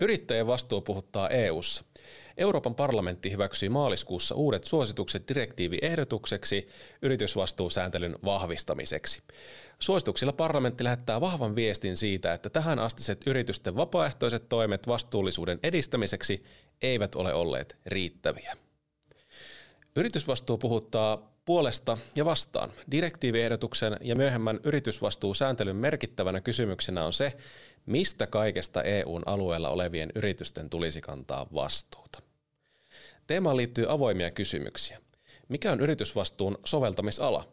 Yrittäjien vastuu puhuttaa EU:ssa. Euroopan parlamentti hyväksyi maaliskuussa uudet suositukset direktiiviehdotukseksi yritysvastuusääntelyn vahvistamiseksi. Suosituksilla parlamentti lähettää vahvan viestin siitä, että tähän astiset yritysten vapaaehtoiset toimet vastuullisuuden edistämiseksi eivät ole olleet riittäviä. Yritysvastuu puhuttaa puolesta ja vastaan. Direktiiviehdotuksen ja myöhemmän yritysvastuusääntelyn merkittävänä kysymyksenä on se, mistä kaikesta EUn alueella olevien yritysten tulisi kantaa vastuuta. Teemaan liittyy avoimia kysymyksiä. Mikä on yritysvastuun soveltamisala?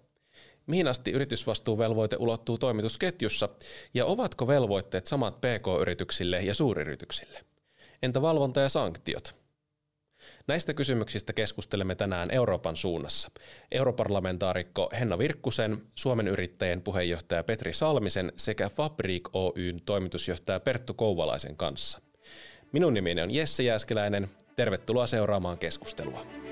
Mihin asti yritysvastuuvelvoite ulottuu toimitusketjussa ja ovatko velvoitteet samat PK-yrityksille ja suuryrityksille? Entä valvonta ja sanktiot? Näistä kysymyksistä keskustelemme tänään Euroopan suunnassa. Europarlamentaarikko Henna Virkkusen, Suomen yrittäjien puheenjohtaja Petri Salmisen sekä Fabrik Oyn toimitusjohtaja Perttu Kouvalaisen kanssa. Minun nimeni on Jesse Jääskeläinen. Tervetuloa seuraamaan keskustelua.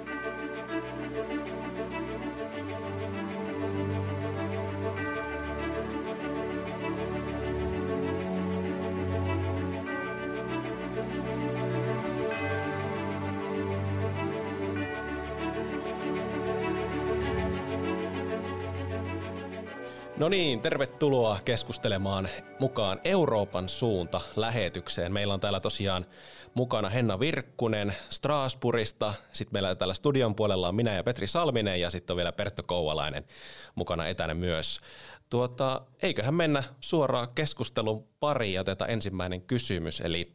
No niin, tervetuloa keskustelemaan mukaan Euroopan suunta lähetykseen. Meillä on täällä tosiaan mukana Henna Virkkunen Strasbourgista, sitten meillä täällä studion puolella on minä ja Petri Salminen ja sitten on vielä Pertto Kouvalainen mukana etänä myös. Tuota, eiköhän mennä suoraan keskustelun pariin ja otetaan ensimmäinen kysymys, eli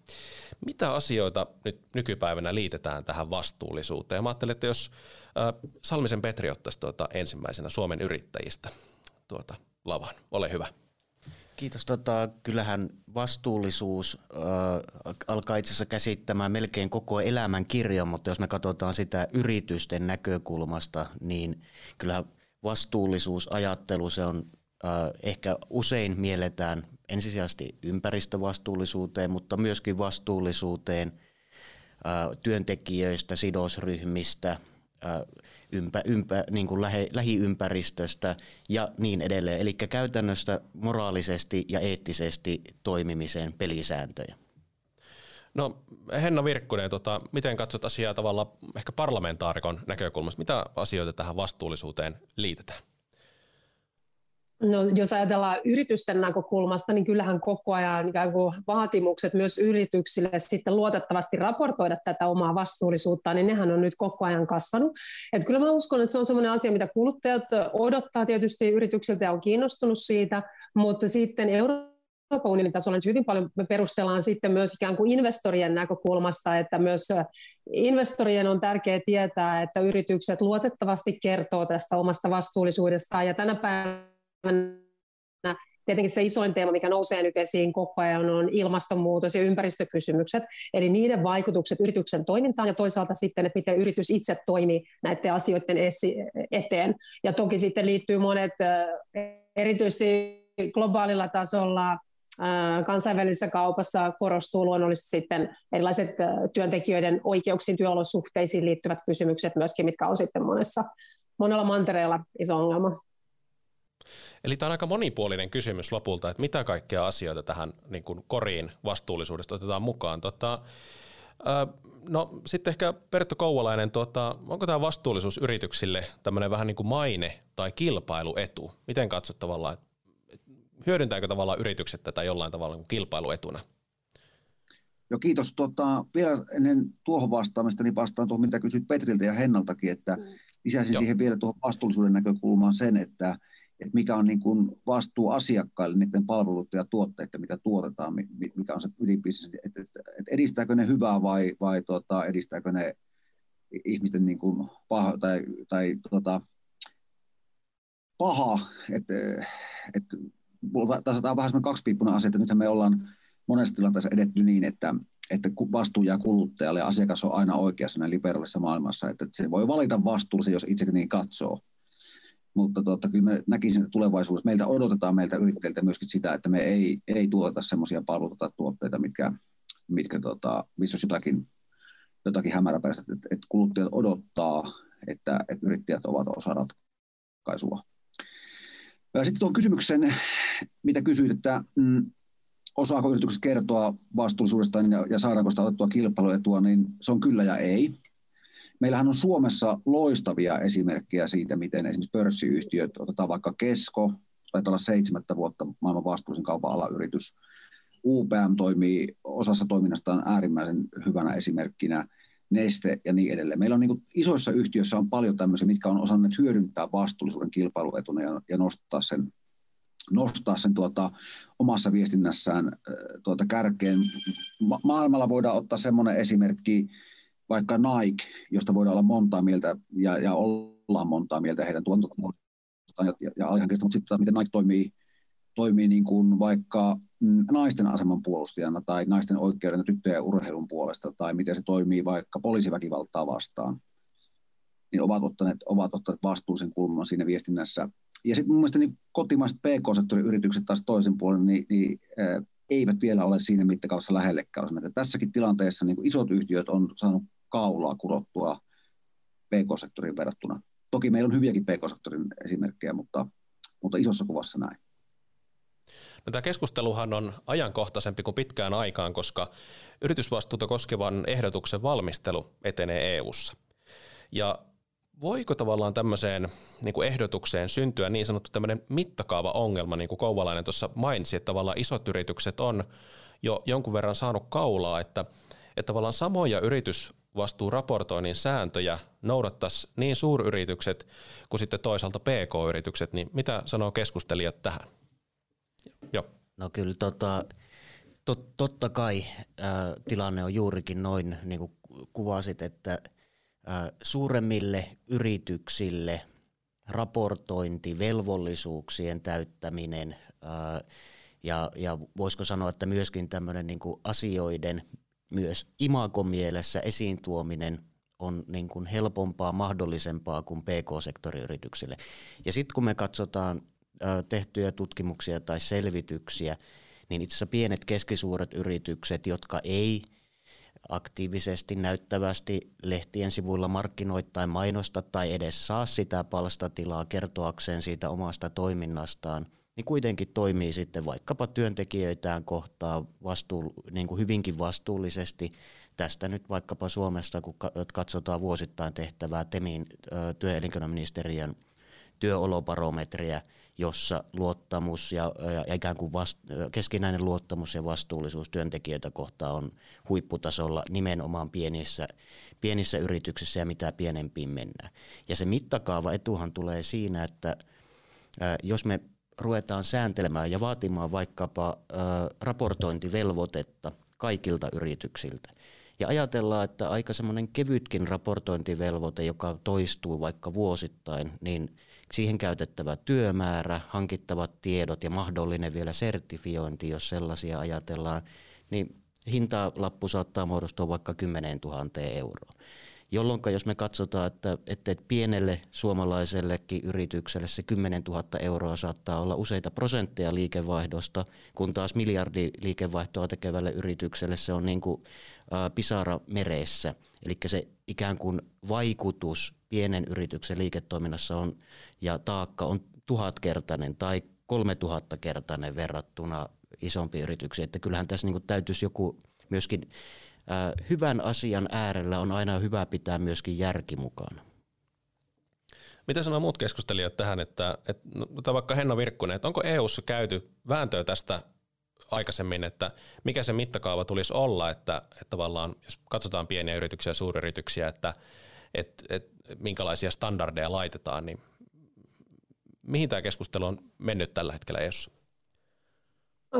mitä asioita nyt nykypäivänä liitetään tähän vastuullisuuteen? Mä ajattelin, että jos äh, Salmisen Petri ottaisi tuota ensimmäisenä Suomen yrittäjistä tuota lavan. Ole hyvä. Kiitos. Tota, kyllähän vastuullisuus äh, alkaa itse asiassa käsittämään melkein koko elämän kirja, mutta jos me katsotaan sitä yritysten näkökulmasta, niin kyllä vastuullisuusajattelu se on äh, ehkä usein mielletään ensisijaisesti ympäristövastuullisuuteen, mutta myöskin vastuullisuuteen äh, työntekijöistä, sidosryhmistä – ympä, ympä, niin kuin lähe, lähiympäristöstä ja niin edelleen. Eli käytännössä moraalisesti ja eettisesti toimimiseen pelisääntöjä. No Henna Virkkunen, tota, miten katsot asiaa tavalla ehkä parlamentaarikon näkökulmasta? Mitä asioita tähän vastuullisuuteen liitetään? No, jos ajatellaan yritysten näkökulmasta, niin kyllähän koko ajan ikään kuin vaatimukset myös yrityksille sitten luotettavasti raportoida tätä omaa vastuullisuutta, niin nehän on nyt koko ajan kasvanut. Et kyllä mä uskon, että se on sellainen asia, mitä kuluttajat odottaa tietysti yrityksiltä ja on kiinnostunut siitä, mutta sitten Euroopan unionin tasolla hyvin paljon me perustellaan sitten myös ikään kuin investorien näkökulmasta, että myös investorien on tärkeää tietää, että yritykset luotettavasti kertoo tästä omasta vastuullisuudestaan ja tänä päivänä Tietenkin se isoin teema, mikä nousee nyt esiin koko ajan, on ilmastonmuutos ja ympäristökysymykset, eli niiden vaikutukset yrityksen toimintaan ja toisaalta sitten, että miten yritys itse toimii näiden asioiden eteen. Ja toki sitten liittyy monet erityisesti globaalilla tasolla kansainvälisessä kaupassa korostuu luonnollisesti sitten erilaiset työntekijöiden oikeuksiin, työolosuhteisiin liittyvät kysymykset myöskin, mitkä on sitten monessa, monella mantereella iso ongelma. Eli tämä on aika monipuolinen kysymys lopulta, että mitä kaikkea asioita tähän niin kuin koriin vastuullisuudesta otetaan mukaan. Tota, no sitten ehkä Perttu Kouvalainen, tota, onko tämä vastuullisuus yrityksille tämmöinen vähän niin kuin maine tai kilpailuetu? Miten katsot tavallaan, hyödyntääkö tavallaan yritykset tätä jollain tavalla kilpailuetuna? Joo, kiitos. Tota, vielä ennen tuohon vastaamista, niin vastaan tuohon, mitä kysyit Petriltä ja Hennaltakin, että mm. lisäsin Joo. siihen vielä tuohon vastuullisuuden näkökulmaan sen, että että mikä on niin kuin vastuu asiakkaille niiden palveluiden ja tuotteiden, mitä tuotetaan, mikä on se ydinbisnes, että, että, että edistääkö ne hyvää vai, vai tota, edistääkö ne ihmisten niin kuin paha, tai, tai tota, paha, että, että tässä on vähän semmoinen kaksipiippunen asia, että nythän me ollaan monessa tilanteessa edetty niin, että, että vastuu jää kuluttajalle ja asiakas on aina oikeassa näin liberaalissa maailmassa, että se voi valita vastuullisen, jos itse niin katsoo mutta tuota, kyllä me näkisin, että tulevaisuudessa meiltä odotetaan meiltä yrittäjiltä myöskin sitä, että me ei, ei tuoteta semmoisia palveluita tai tuotteita, mitkä, mitkä tota, missä olisi jotakin, jotakin hämäräpäistä, että, että kuluttajat odottaa, että, että yrittäjät ovat osa ratkaisua. Sitten tuon kysymyksen, mitä kysyit, että mm, osaako yritykset kertoa vastuullisuudestaan ja, ja saadaanko sitä otettua kilpailuetua, niin se on kyllä ja ei. Meillähän on Suomessa loistavia esimerkkejä siitä, miten esimerkiksi pörssiyhtiöt, otetaan vaikka Kesko, taitaa olla seitsemättä vuotta maailman vastuullisen kaupan alayritys. UPM toimii osassa toiminnastaan äärimmäisen hyvänä esimerkkinä, Neste ja niin edelleen. Meillä on niin isoissa yhtiöissä on paljon tämmöisiä, mitkä on osanneet hyödyntää vastuullisuuden kilpailuetuna ja, ja nostaa sen, nostaa sen tuota, omassa viestinnässään tuota, kärkeen. Ma- maailmalla voidaan ottaa semmoinen esimerkki, vaikka Nike, josta voidaan olla montaa mieltä ja, ja ollaan montaa mieltä heidän tuotantomuodostaan ja, ja, ja alihankkeesta, mutta sitten miten Nike toimii, toimii niin kuin vaikka mm, naisten aseman puolustajana tai naisten oikeuden ja tyttöjen urheilun puolesta tai miten se toimii vaikka poliisiväkivaltaa vastaan, niin ovat ottaneet, ovat ottaneet vastuullisen kulman siinä viestinnässä. Ja sitten mun mielestä niin kotimaiset PK-sektorin yritykset taas toisen puolen, niin, niin eivät vielä ole siinä mittakaavassa lähellekään. Tässäkin tilanteessa niin isot yhtiöt on saanut kaulaa kurottua PK-sektoriin verrattuna. Toki meillä on hyviäkin PK-sektorin esimerkkejä, mutta, mutta isossa kuvassa näin. No, tämä keskusteluhan on ajankohtaisempi kuin pitkään aikaan, koska yritysvastuuta koskevan ehdotuksen valmistelu etenee EU:ssa. Ja voiko tavallaan tämmöiseen niin kuin ehdotukseen syntyä niin sanottu tämmöinen mittakaava-ongelma, niin kuin Kouvalainen tuossa mainitsi, että tavallaan isot yritykset on jo jonkun verran saanut kaulaa, että, että tavallaan samoja yritys vastuuraportoinnin sääntöjä noudattaisi niin suuryritykset kuin sitten toisaalta PK-yritykset, niin mitä sanoo keskustelijat tähän? Joo. No kyllä tota, tot, totta kai ää, tilanne on juurikin noin, niin kuin kuvasit, että ää, suuremmille yrityksille raportointi, velvollisuuksien täyttäminen ää, ja, ja voisiko sanoa, että myöskin tämmöinen niin asioiden myös imagomielessä esiin tuominen on niin kuin helpompaa, mahdollisempaa kuin PK-sektoriyrityksille. Ja sitten kun me katsotaan tehtyjä tutkimuksia tai selvityksiä, niin itse asiassa pienet keskisuuret yritykset, jotka ei aktiivisesti näyttävästi lehtien sivuilla markkinoi tai mainosta tai edes saa sitä palstatilaa kertoakseen siitä omasta toiminnastaan – niin kuitenkin toimii sitten vaikkapa työntekijöitään kohtaa vastuu, niin kuin hyvinkin vastuullisesti. Tästä nyt vaikkapa Suomesta, kun katsotaan vuosittain tehtävää TEMin työ- ja työolobarometriä, jossa luottamus ja, ja ikään kuin vast, keskinäinen luottamus ja vastuullisuus työntekijöitä kohtaan on huipputasolla nimenomaan pienissä, pienissä yrityksissä ja mitä pienempiin mennään. Ja se mittakaava etuhan tulee siinä, että jos me ruvetaan sääntelemään ja vaatimaan vaikkapa raportointivelvoitetta kaikilta yrityksiltä, ja ajatellaan, että aika semmoinen kevytkin raportointivelvoite, joka toistuu vaikka vuosittain, niin siihen käytettävä työmäärä, hankittavat tiedot ja mahdollinen vielä sertifiointi, jos sellaisia ajatellaan, niin hintalappu saattaa muodostua vaikka 10 000 euroa jolloin jos me katsotaan, että, että pienelle suomalaisellekin yritykselle se 10 000 euroa saattaa olla useita prosentteja liikevaihdosta, kun taas miljardi liikevaihtoa tekevälle yritykselle se on niin kuin pisara meressä. Eli se ikään kuin vaikutus pienen yrityksen liiketoiminnassa on ja taakka on tuhatkertainen tai kolme tuhattakertainen verrattuna isompiin yrityksiin. Että kyllähän tässä niin kuin täytyisi joku myöskin hyvän asian äärellä on aina hyvä pitää myöskin järki mukana. Mitä sanoo muut keskustelijat tähän, että, että no, vaikka Henna Virkkunen, että onko EU:ssa käyty vääntöä tästä aikaisemmin, että mikä se mittakaava tulisi olla, että, että tavallaan jos katsotaan pieniä yrityksiä ja suuryrityksiä, että, että, että minkälaisia standardeja laitetaan, niin mihin tämä keskustelu on mennyt tällä hetkellä EU:ssa?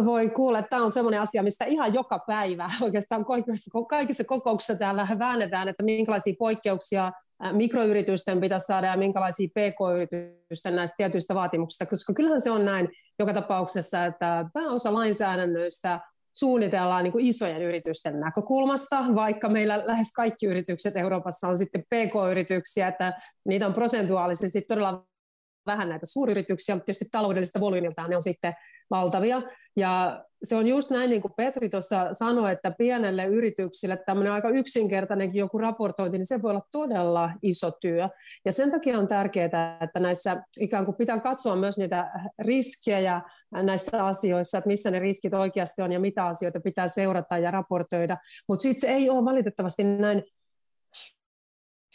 Voi kuulla, että tämä on sellainen asia, mistä ihan joka päivä oikeastaan kaikissa kokouksissa täällä väännetään, että minkälaisia poikkeuksia mikroyritysten pitäisi saada ja minkälaisia pk-yritysten näistä tietyistä vaatimuksista, koska kyllähän se on näin joka tapauksessa, että pääosa lainsäädännöistä suunnitellaan niin kuin isojen yritysten näkökulmasta, vaikka meillä lähes kaikki yritykset Euroopassa on sitten pk-yrityksiä, että niitä on prosentuaalisesti todella vähän näitä suuryrityksiä, mutta tietysti taloudellisesta volyymiltaan ne on sitten valtavia. Ja se on just näin, niin kuin Petri tuossa sanoi, että pienelle yrityksille tämmöinen aika yksinkertainenkin joku raportointi, niin se voi olla todella iso työ. Ja sen takia on tärkeää, että näissä ikään kuin pitää katsoa myös niitä riskejä näissä asioissa, että missä ne riskit oikeasti on ja mitä asioita pitää seurata ja raportoida. Mutta sitten se ei ole valitettavasti näin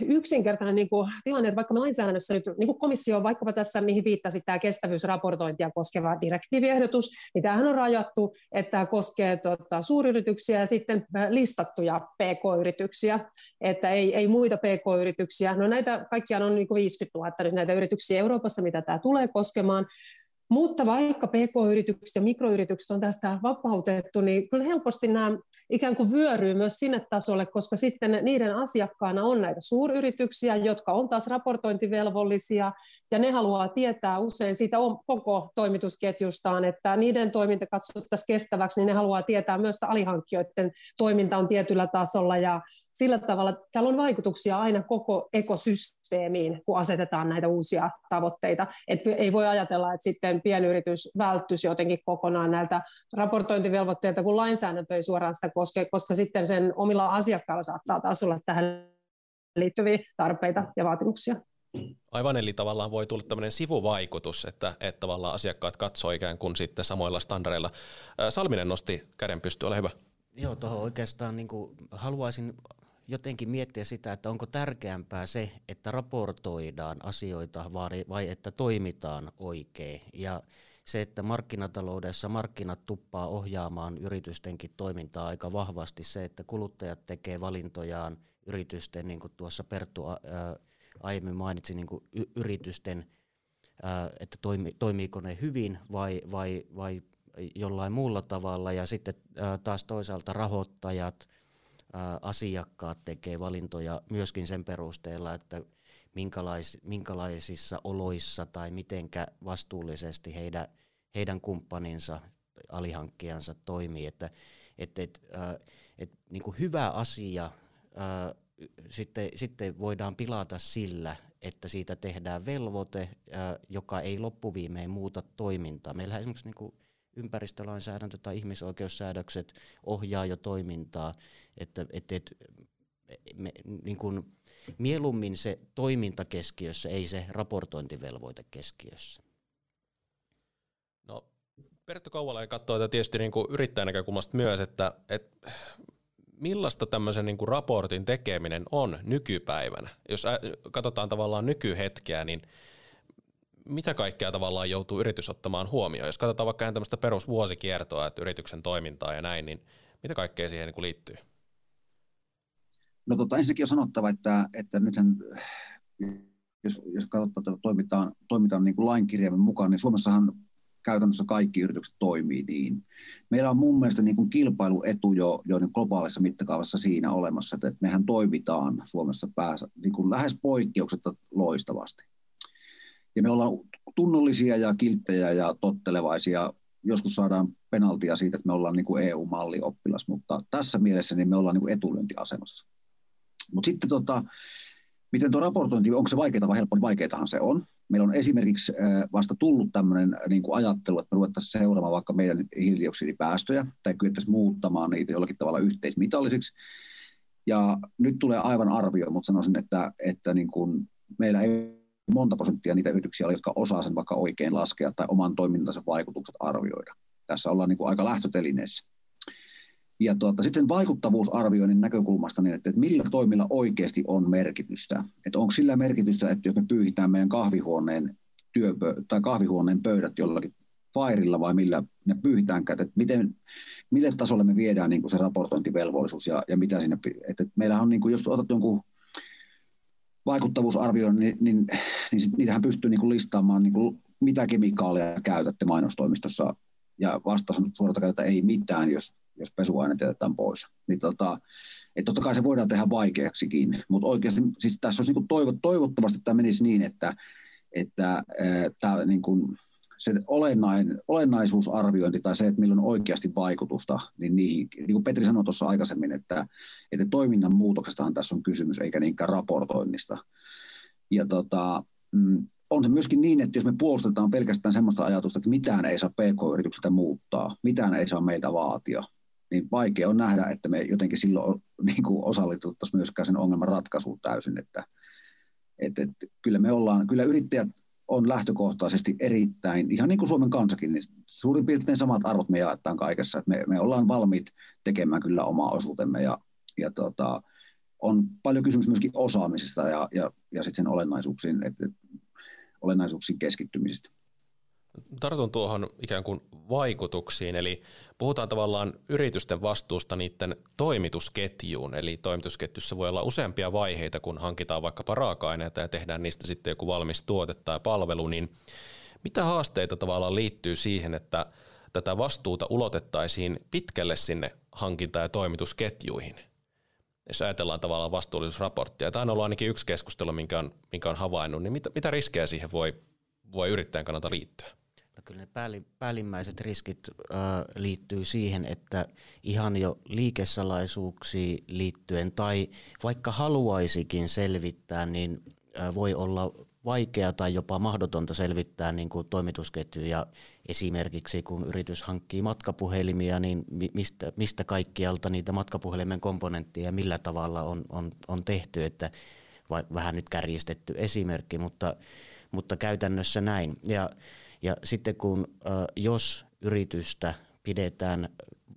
yksinkertainen niin kuin, tilanne, että vaikka me lainsäädännössä nyt, niin kuin komissio on vaikkapa tässä, mihin viittasi tämä kestävyysraportointia koskeva direktiiviehdotus, niin tämähän on rajattu, että tämä koskee tota, suuryrityksiä ja sitten listattuja PK-yrityksiä, että ei, ei muita PK-yrityksiä. No näitä kaikkiaan on niin kuin 50 000 nyt näitä yrityksiä Euroopassa, mitä tämä tulee koskemaan, mutta vaikka PK-yritykset ja mikroyritykset on tästä vapautettu, niin kyllä helposti nämä ikään kuin vyöryy myös sinne tasolle, koska sitten niiden asiakkaana on näitä suuryrityksiä, jotka on taas raportointivelvollisia, ja ne haluaa tietää usein siitä koko toimitusketjustaan, että niiden toiminta katsottaisiin kestäväksi, niin ne haluaa tietää myös, että alihankkijoiden toiminta on tietyllä tasolla, ja sillä tavalla tällä on vaikutuksia aina koko ekosysteemiin, kun asetetaan näitä uusia tavoitteita. Et ei voi ajatella, että sitten pienyritys välttyisi jotenkin kokonaan näiltä raportointivelvoitteilta, kun lainsäädäntö ei suoraan sitä koske, koska sitten sen omilla asiakkailla saattaa taas olla tähän liittyviä tarpeita ja vaatimuksia. Aivan, eli tavallaan voi tulla tämmöinen sivuvaikutus, että, että tavallaan asiakkaat katsoo ikään kuin sitten samoilla standardeilla. Salminen nosti käden pystyyn, ole hyvä. Joo, tuohon oikeastaan niin kuin haluaisin jotenkin miettiä sitä, että onko tärkeämpää se, että raportoidaan asioita vai, että toimitaan oikein. Ja se, että markkinataloudessa markkinat tuppaa ohjaamaan yritystenkin toimintaa aika vahvasti, se, että kuluttajat tekee valintojaan yritysten, niin kuin tuossa Perttu aiemmin mainitsi, niin kuin yritysten, että toimi, toimiiko ne hyvin vai, vai, vai jollain muulla tavalla, ja sitten taas toisaalta rahoittajat, asiakkaat tekee valintoja myöskin sen perusteella, että minkälais, minkälaisissa oloissa tai mitenkä vastuullisesti heidän, heidän kumppaninsa, alihankkijansa toimii. Että, et, et, äh, et, niin kuin hyvä asia äh, sitten, sitten voidaan pilata sillä, että siitä tehdään velvoite, äh, joka ei loppuviimein muuta toimintaa. Meillä esimerkiksi niin kuin ympäristölainsäädäntö tai ihmisoikeussäädökset ohjaa jo toimintaa, että et, et, me, niin kun, mieluummin se toiminta keskiössä, ei se raportointivelvoite keskiössä. No, Perttu Kauvalainen katsoo tätä tietysti niin kuin yrittäjän näkökulmasta myös, että, että millaista tämmöisen niin kuin raportin tekeminen on nykypäivänä. Jos katsotaan tavallaan nykyhetkeä, niin mitä kaikkea tavallaan joutuu yritys ottamaan huomioon? Jos katsotaan vaikka ihan tämmöistä perusvuosikiertoa, että yrityksen toimintaa ja näin, niin mitä kaikkea siihen niin kuin liittyy? No tota, ensinnäkin on sanottava, että, että nythän jos, jos katsotaan, että toimitaan, toimitaan niin kuin lainkirjaimen mukaan, niin Suomessahan käytännössä kaikki yritykset toimii niin. Meillä on mun mielestä niin kuin kilpailuetu jo, jo niin globaalissa mittakaavassa siinä olemassa, että mehän toimitaan Suomessa päässä, niin kuin lähes poikkeuksetta loistavasti. Ja me ollaan tunnollisia ja kilttejä ja tottelevaisia. Joskus saadaan penaltia siitä, että me ollaan niin kuin EU-mallioppilas, mutta tässä mielessä niin me ollaan niin kuin etulyöntiasemassa. Mutta sitten tota, miten tuo raportointi, onko se vaikeaa vai helppoa, vaikeatahan se on. Meillä on esimerkiksi vasta tullut tämmöinen niin kuin ajattelu, että me ruvettaisiin seuraamaan vaikka meidän hiilidioksidipäästöjä tai kyettäisiin muuttamaan niitä jollakin tavalla yhteismitallisiksi. Ja nyt tulee aivan arvio, mutta sanoisin, että, että niin kuin meillä ei monta prosenttia niitä yrityksiä, jotka osaa sen vaikka oikein laskea tai oman toimintansa vaikutukset arvioida. Tässä ollaan niin kuin aika lähtötelineessä. Ja tuota, sitten sen vaikuttavuusarvioinnin näkökulmasta, niin että, että millä toimilla oikeasti on merkitystä. Että onko sillä merkitystä, että jos me pyyhitään meidän kahvihuoneen, työpö- tai kahvihuoneen pöydät jollakin Fairilla vai millä ne pyyhitäänkään, että miten, mille tasolle me viedään niin kuin se raportointivelvollisuus ja, ja mitä sinne, että meillä on, niin kuin, jos otat jonkun vaikuttavuusarvioon, niin, niin, niin niitähän pystyy niin kuin listaamaan, niin kuin, mitä kemikaaleja käytätte mainostoimistossa, ja vastaus on suorata että ei mitään, jos, jos pesuaineet jätetään pois. Niin tota, että totta kai se voidaan tehdä vaikeaksikin, mutta oikeasti siis tässä olisi niin kuin toivottavasti tämä menisi niin, että, että tämä niin kuin, se olennain, olennaisuusarviointi tai se, että milloin on oikeasti vaikutusta, niin niihin, niin kuin Petri sanoi tuossa aikaisemmin, että, että toiminnan muutoksestahan tässä on kysymys, eikä niinkään raportoinnista. Ja tota, mm, on se myöskin niin, että jos me puolustetaan pelkästään sellaista ajatusta, että mitään ei saa PK-yritykseltä muuttaa, mitään ei saa meiltä vaatia, niin vaikea on nähdä, että me jotenkin silloin niin kuin osallistuttaisiin myöskään sen ongelman ratkaisuun täysin. Että, että, että kyllä me ollaan, kyllä yrittäjät on lähtökohtaisesti erittäin, ihan niin kuin Suomen kansakin, niin suurin piirtein samat arvot me jaetaan kaikessa. Me, me ollaan valmiit tekemään kyllä omaa osuutemme ja, ja tota, on paljon kysymys myöskin osaamisesta ja, ja, ja sitten sen olennaisuuksiin, että, olennaisuuksiin keskittymisestä. Tartun tuohon ikään kuin vaikutuksiin, eli puhutaan tavallaan yritysten vastuusta niiden toimitusketjuun, eli toimitusketjussa voi olla useampia vaiheita, kun hankitaan vaikkapa raaka-aineita ja tehdään niistä sitten joku valmis tuote tai palvelu, niin mitä haasteita tavallaan liittyy siihen, että tätä vastuuta ulotettaisiin pitkälle sinne hankinta- ja toimitusketjuihin? Jos ajatellaan tavallaan vastuullisuusraporttia, tämä on ollut ainakin yksi keskustelu, minkä on, minkä on havainnut, niin mitä, mitä riskejä siihen voi, voi yrittäjän kannalta liittyä? Kyllä ne päällimmäiset riskit liittyy siihen, että ihan jo liikesalaisuuksiin liittyen tai vaikka haluaisikin selvittää, niin voi olla vaikea tai jopa mahdotonta selvittää niin kuin toimitusketjuja. Esimerkiksi kun yritys hankkii matkapuhelimia, niin mistä, mistä kaikkialta niitä matkapuhelimen komponentteja millä tavalla on, on, on tehty, että vähän nyt kärjistetty esimerkki, mutta, mutta käytännössä näin. Ja ja sitten kun jos yritystä pidetään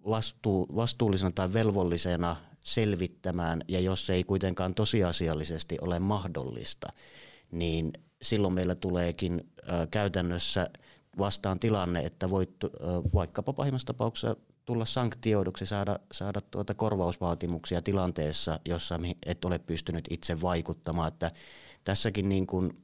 vastuu, vastuullisena tai velvollisena selvittämään, ja jos se ei kuitenkaan tosiasiallisesti ole mahdollista, niin silloin meillä tuleekin käytännössä vastaan tilanne, että voit vaikkapa pahimmassa tapauksessa tulla sanktioiduksi, saada, saada tuota korvausvaatimuksia tilanteessa, jossa et ole pystynyt itse vaikuttamaan. Että tässäkin niin kuin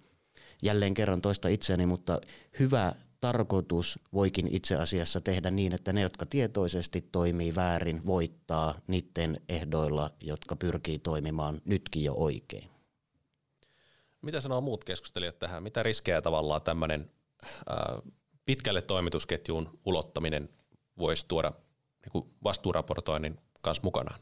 jälleen kerran toista itseäni, mutta hyvä tarkoitus voikin itse asiassa tehdä niin, että ne, jotka tietoisesti toimii väärin, voittaa niiden ehdoilla, jotka pyrkii toimimaan nytkin jo oikein. Mitä sanoo muut keskustelijat tähän? Mitä riskejä tavallaan tämmöinen pitkälle toimitusketjuun ulottaminen voisi tuoda niin vastuuraportoinnin kanssa mukanaan?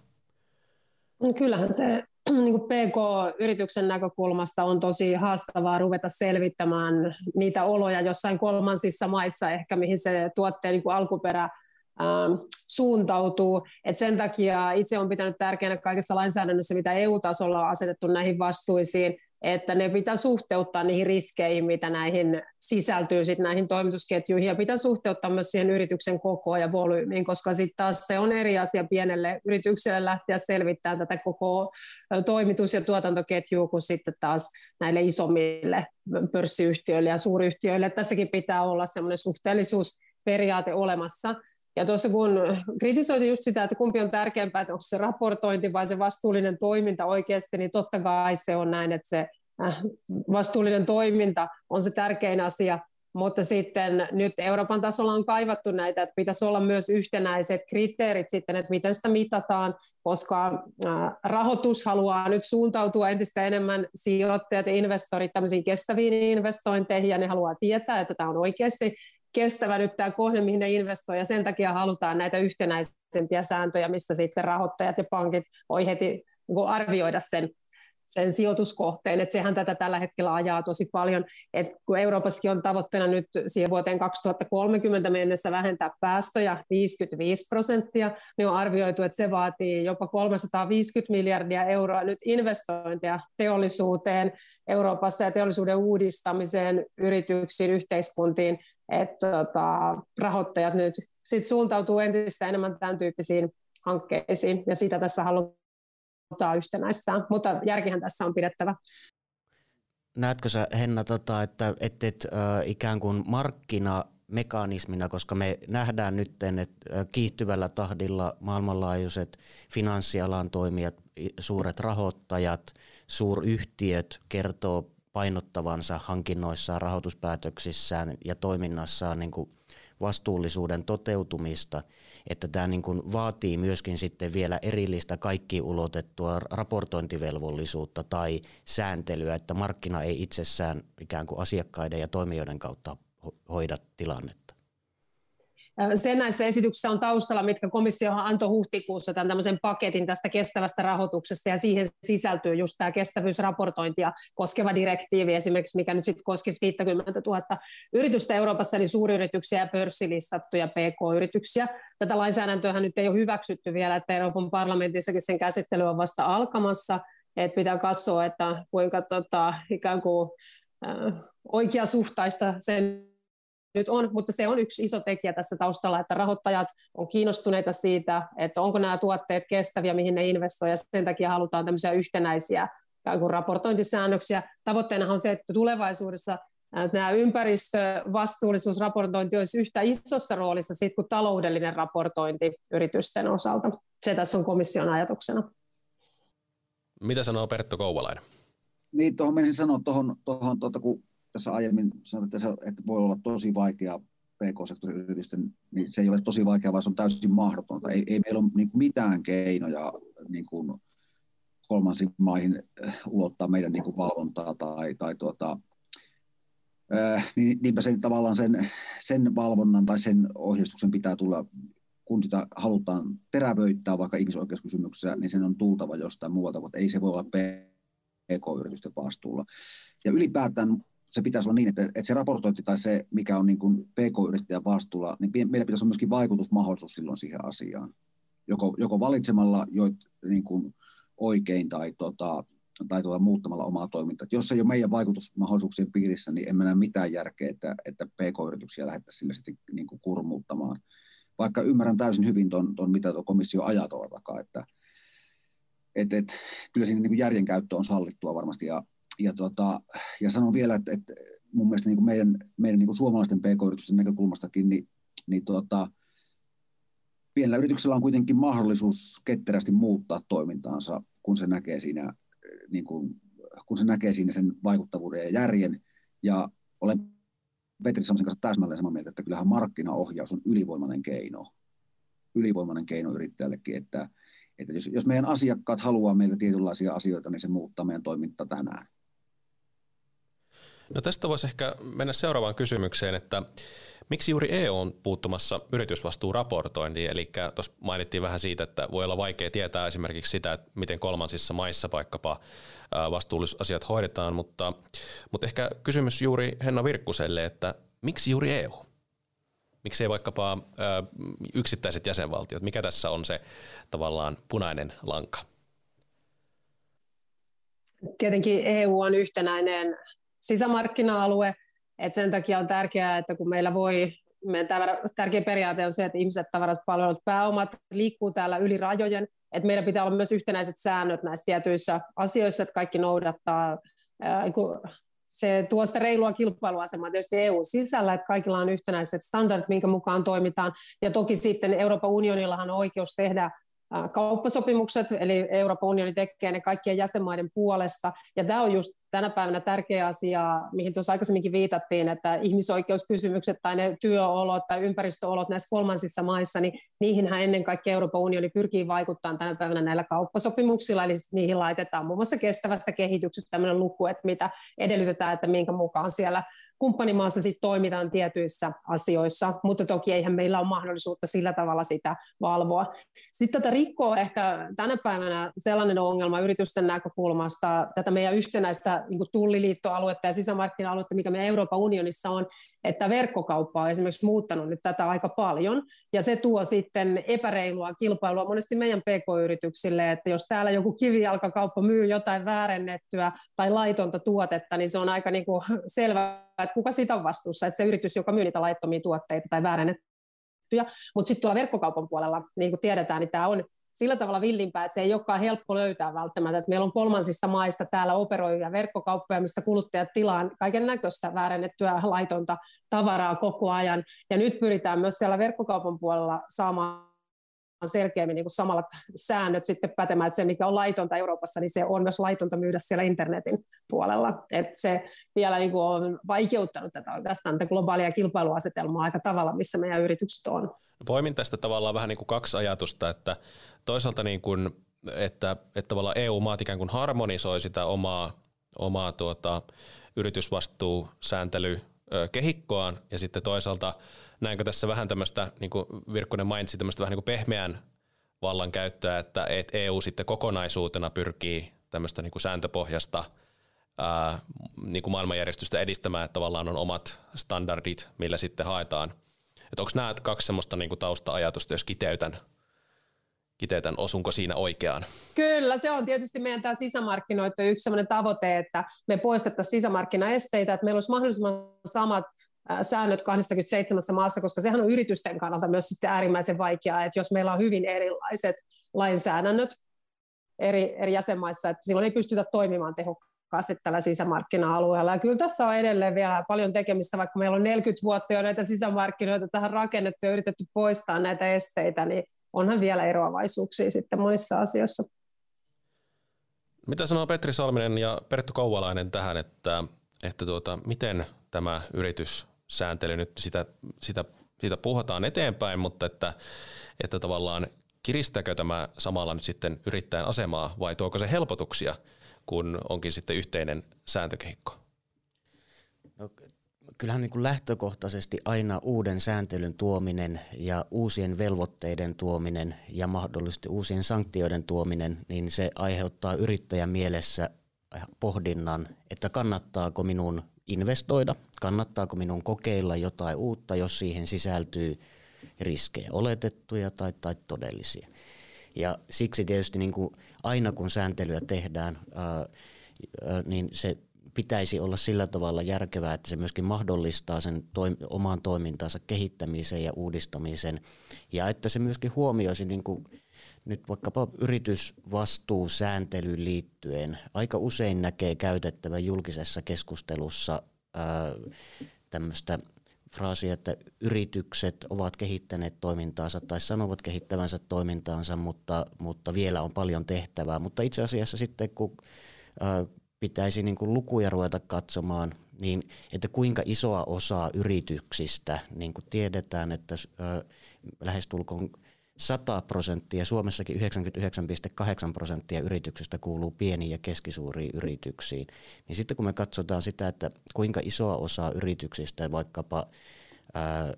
No kyllähän se niin PK-yrityksen näkökulmasta on tosi haastavaa ruveta selvittämään niitä oloja jossain kolmansissa maissa, ehkä mihin se tuotteen niin alkuperä ähm, suuntautuu. Et sen takia itse olen pitänyt tärkeänä kaikessa lainsäädännössä, mitä EU-tasolla on asetettu näihin vastuisiin, että ne pitää suhteuttaa niihin riskeihin, mitä näihin sisältyy sit näihin toimitusketjuihin, ja pitää suhteuttaa myös siihen yrityksen kokoon ja volyymiin, koska sitten taas se on eri asia pienelle yritykselle lähteä selvittämään tätä koko toimitus- ja tuotantoketjua kuin sitten taas näille isommille pörssiyhtiöille ja suuryhtiöille. Tässäkin pitää olla semmoinen suhteellisuusperiaate olemassa, ja tuossa kun kritisoitiin just sitä, että kumpi on tärkeämpää, että onko se raportointi vai se vastuullinen toiminta oikeasti, niin totta kai se on näin, että se äh, vastuullinen toiminta on se tärkein asia, mutta sitten nyt Euroopan tasolla on kaivattu näitä, että pitäisi olla myös yhtenäiset kriteerit sitten, että miten sitä mitataan, koska äh, rahoitus haluaa nyt suuntautua entistä enemmän sijoittajat ja investorit tämmöisiin kestäviin investointeihin, ja ne haluaa tietää, että tämä on oikeasti kestävä nyt tämä kohde, mihin ne investoi, ja sen takia halutaan näitä yhtenäisempiä sääntöjä, mistä sitten rahoittajat ja pankit voi heti niin arvioida sen, sen sijoituskohteen, että sehän tätä tällä hetkellä ajaa tosi paljon, että kun Euroopassakin on tavoitteena nyt siihen vuoteen 2030 mennessä vähentää päästöjä 55 prosenttia, niin on arvioitu, että se vaatii jopa 350 miljardia euroa nyt investointeja teollisuuteen Euroopassa ja teollisuuden uudistamiseen, yrityksiin, yhteiskuntiin, että tota, rahoittajat nyt sit suuntautuu entistä enemmän tämän tyyppisiin hankkeisiin, ja sitä tässä halutaan yhtenäistää, mutta järkihän tässä on pidettävä. Näetkö sä, Henna, tota, että et, et, äh, ikään kuin markkina mekanismina, koska me nähdään nyt, että kiihtyvällä tahdilla maailmanlaajuiset finanssialan toimijat, suuret rahoittajat, suuryhtiöt kertoo painottavansa hankinnoissaan, rahoituspäätöksissään ja toiminnassaan niin kuin vastuullisuuden toteutumista, että tämä niin kuin vaatii myöskin sitten vielä erillistä kaikki ulotettua raportointivelvollisuutta tai sääntelyä, että markkina ei itsessään ikään kuin asiakkaiden ja toimijoiden kautta hoida tilannetta. Se näissä esityksissä on taustalla, mitkä komissio antoi huhtikuussa tämän tämmöisen paketin tästä kestävästä rahoituksesta, ja siihen sisältyy just tämä kestävyysraportointia koskeva direktiivi esimerkiksi, mikä nyt sitten koskisi 50 000 yritystä Euroopassa, eli suuryrityksiä ja pörssilistattuja PK-yrityksiä. Tätä lainsäädäntöä nyt ei ole hyväksytty vielä, että Euroopan parlamentissakin sen käsittely on vasta alkamassa, että pitää katsoa, että kuinka tota, ikään kuin oikeasuhtaista sen nyt on, mutta se on yksi iso tekijä tässä taustalla, että rahoittajat on kiinnostuneita siitä, että onko nämä tuotteet kestäviä, mihin ne investoivat, ja sen takia halutaan tämmöisiä yhtenäisiä kuin raportointisäännöksiä. Tavoitteena on se, että tulevaisuudessa nämä ympäristövastuullisuusraportointi olisi yhtä isossa roolissa siitä kuin taloudellinen raportointi yritysten osalta. Se tässä on komission ajatuksena. Mitä sanoo Pertto Kouvalainen? Niin, tuohon menisin sanoa, tuohon, tuohon tuota, kun tässä aiemmin sanoin, että, se, että voi olla tosi vaikea PK-sektorin yritysten, niin se ei ole tosi vaikea, vaan se on täysin mahdotonta. Ei, ei meillä ole niin mitään keinoja niin kuin kolmansiin maihin äh, ulottaa meidän niin kuin valvontaa tai, tai tuota, äh, niin, niinpä sen, tavallaan sen, sen valvonnan tai sen ohjeistuksen pitää tulla, kun sitä halutaan terävöittää vaikka ihmisoikeuskysymyksessä, niin sen on tultava jostain muualta, mutta ei se voi olla PK-yritysten vastuulla. Ja ylipäätään se pitäisi olla niin, että, että se raportointi tai se, mikä on niin kuin PK-yrittäjän vastuulla, niin meillä pitäisi olla myöskin vaikutusmahdollisuus silloin siihen asiaan. Joko, joko valitsemalla jo, niin kuin oikein tai, tota, tai tuota, muuttamalla omaa toimintaa. Jos se ei ole meidän vaikutusmahdollisuuksien piirissä, niin emme näe mitään järkeä, että, että PK-yrityksiä lähdettäisiin sille sitten niin kuin kurmuuttamaan. Vaikka ymmärrän täysin hyvin ton, ton mitä tuo komissio ajaa tuolla takaa, että et, et, kyllä siinä niin kuin järjen käyttö on sallittua varmasti ja ja, tota, ja sanon vielä, että, että mun mielestä niin meidän, meidän niin suomalaisten pk-yritysten näkökulmastakin, niin, niin tota, pienellä yrityksellä on kuitenkin mahdollisuus ketterästi muuttaa toimintaansa, kun se näkee siinä, niin kuin, kun se näkee siinä sen vaikuttavuuden ja järjen. Ja olen Petri Samsen kanssa täsmälleen samaa mieltä, että kyllähän markkinaohjaus on ylivoimainen keino, ylivoimainen keino yrittäjällekin, että, että jos, jos meidän asiakkaat haluaa meiltä tietynlaisia asioita, niin se muuttaa meidän toimintaa tänään. No tästä voisi ehkä mennä seuraavaan kysymykseen, että miksi juuri EU on puuttumassa yritysvastuuraportointiin? Eli tuossa mainittiin vähän siitä, että voi olla vaikea tietää esimerkiksi sitä, että miten kolmansissa maissa vaikkapa vastuullisuusasiat hoidetaan, mutta, mutta ehkä kysymys juuri Henna Virkkuselle, että miksi juuri EU? Miksi ei vaikkapa yksittäiset jäsenvaltiot? Mikä tässä on se tavallaan punainen lanka? Tietenkin EU on yhtenäinen sisämarkkina-alue, et sen takia on tärkeää, että kun meillä voi, meidän tärkeä periaate on se, että ihmiset, tavarat, palvelut, pääomat liikkuu täällä yli rajojen, että meillä pitää olla myös yhtenäiset säännöt näissä tietyissä asioissa, että kaikki noudattaa se tuo sitä reilua kilpailuasemaa tietysti EU-sisällä, että kaikilla on yhtenäiset standardit, minkä mukaan toimitaan. Ja toki sitten Euroopan unionillahan on oikeus tehdä kauppasopimukset, eli Euroopan unioni tekee ne kaikkien jäsenmaiden puolesta. Ja tämä on just tänä päivänä tärkeä asia, mihin tuossa aikaisemminkin viitattiin, että ihmisoikeuskysymykset tai ne työolot tai ympäristöolot näissä kolmansissa maissa, niin niihinhän ennen kaikkea Euroopan unioni pyrkii vaikuttamaan tänä päivänä näillä kauppasopimuksilla, eli niihin laitetaan muun muassa kestävästä kehityksestä tämmöinen luku, että mitä edellytetään, että minkä mukaan siellä kumppanimaassa sit toimitaan tietyissä asioissa, mutta toki eihän meillä ole mahdollisuutta sillä tavalla sitä valvoa. Sitten tätä rikkoo ehkä tänä päivänä sellainen ongelma yritysten näkökulmasta, tätä meidän yhtenäistä niin tulliliittoaluetta ja sisämarkkina-aluetta, mikä meidän Euroopan unionissa on, että verkkokauppa on esimerkiksi muuttanut nyt tätä aika paljon, ja se tuo sitten epäreilua kilpailua monesti meidän pk-yrityksille, että jos täällä joku kivijalkakauppa myy jotain väärennettyä tai laitonta tuotetta, niin se on aika niin kuin selvää, että kuka siitä on vastuussa, että se yritys, joka myy niitä laittomia tuotteita tai väärennettyjä, mutta sitten tuolla verkkokaupan puolella, niin kuin tiedetään, niin tämä on sillä tavalla villimpää, että se ei olekaan helppo löytää välttämättä. Että meillä on kolmansista maista täällä operoivia verkkokauppoja, mistä kuluttajat tilaan kaiken näköistä väärennettyä laitonta tavaraa koko ajan. Ja nyt pyritään myös siellä verkkokaupan puolella saamaan selkeämmin niin kuin samat säännöt sitten pätemään, että se mikä on laitonta Euroopassa, niin se on myös laitonta myydä siellä internetin puolella. Että se vielä niin kuin on vaikeuttanut tätä oikeastaan tätä globaalia kilpailuasetelmaa aika tavalla, missä meidän yritykset on. Poimin tästä tavallaan vähän niin kuin kaksi ajatusta, että toisaalta niin kuin, että, että tavallaan EU-maat ikään kuin harmonisoi sitä omaa, omaa tuota, yritysvastuusääntely kehikkoaan ja sitten toisaalta näinkö tässä vähän tämmöistä, niin kuin Virkkunen mainitsi, tämmöistä vähän niin kuin pehmeän vallan käyttöä, että EU sitten kokonaisuutena pyrkii tämmöistä niin kuin sääntöpohjasta ää, niin kuin maailmanjärjestystä edistämään, että tavallaan on omat standardit, millä sitten haetaan. Että onko nämä kaksi semmoista niin kuin tausta-ajatusta, jos kiteytän, kiteytän, osunko siinä oikeaan? Kyllä, se on tietysti meidän tämä sisämarkkinoiden yksi sellainen tavoite, että me poistettaisiin sisämarkkinaesteitä, että meillä olisi mahdollisimman samat säännöt 27 maassa, koska sehän on yritysten kannalta myös sitten äärimmäisen vaikeaa, että jos meillä on hyvin erilaiset lainsäädännöt eri, eri jäsenmaissa, että silloin ei pystytä toimimaan tehokkaasti tällä sisämarkkina-alueella. Ja kyllä tässä on edelleen vielä paljon tekemistä, vaikka meillä on 40 vuotta jo näitä sisämarkkinoita tähän rakennettu ja yritetty poistaa näitä esteitä, niin onhan vielä eroavaisuuksia sitten monissa asioissa. Mitä sanoo Petri Salminen ja Perttu Kouvalainen tähän, että, että tuota, miten tämä yritys sääntely nyt sitä, sitä, siitä puhutaan eteenpäin, mutta että, että tavallaan kiristääkö tämä samalla nyt sitten yrittäjän asemaa vai tuoko se helpotuksia, kun onkin sitten yhteinen sääntökehikko? No, kyllähän niin kuin lähtökohtaisesti aina uuden sääntelyn tuominen ja uusien velvoitteiden tuominen ja mahdollisesti uusien sanktioiden tuominen, niin se aiheuttaa yrittäjän mielessä pohdinnan, että kannattaako minun investoida, kannattaako minun kokeilla jotain uutta, jos siihen sisältyy riskejä, oletettuja tai, tai todellisia. Ja siksi tietysti niin kuin aina kun sääntelyä tehdään, ää, ää, niin se pitäisi olla sillä tavalla järkevää, että se myöskin mahdollistaa sen toim- oman toimintansa kehittämisen ja uudistamisen. Ja että se myöskin huomioisi niin kuin nyt vaikkapa yritysvastuusääntelyyn liittyen aika usein näkee käytettävän julkisessa keskustelussa tämmöistä fraasia, että yritykset ovat kehittäneet toimintaansa tai sanovat kehittävänsä toimintaansa, mutta, mutta vielä on paljon tehtävää. Mutta itse asiassa sitten kun ää, pitäisi niin kuin lukuja ruveta katsomaan, niin että kuinka isoa osaa yrityksistä, niin kuin tiedetään, että ää, lähestulkoon 100 prosenttia, Suomessakin 99,8 prosenttia yrityksistä kuuluu pieniin ja keskisuuriin yrityksiin. Niin sitten kun me katsotaan sitä, että kuinka isoa osaa yrityksistä vaikkapa ää,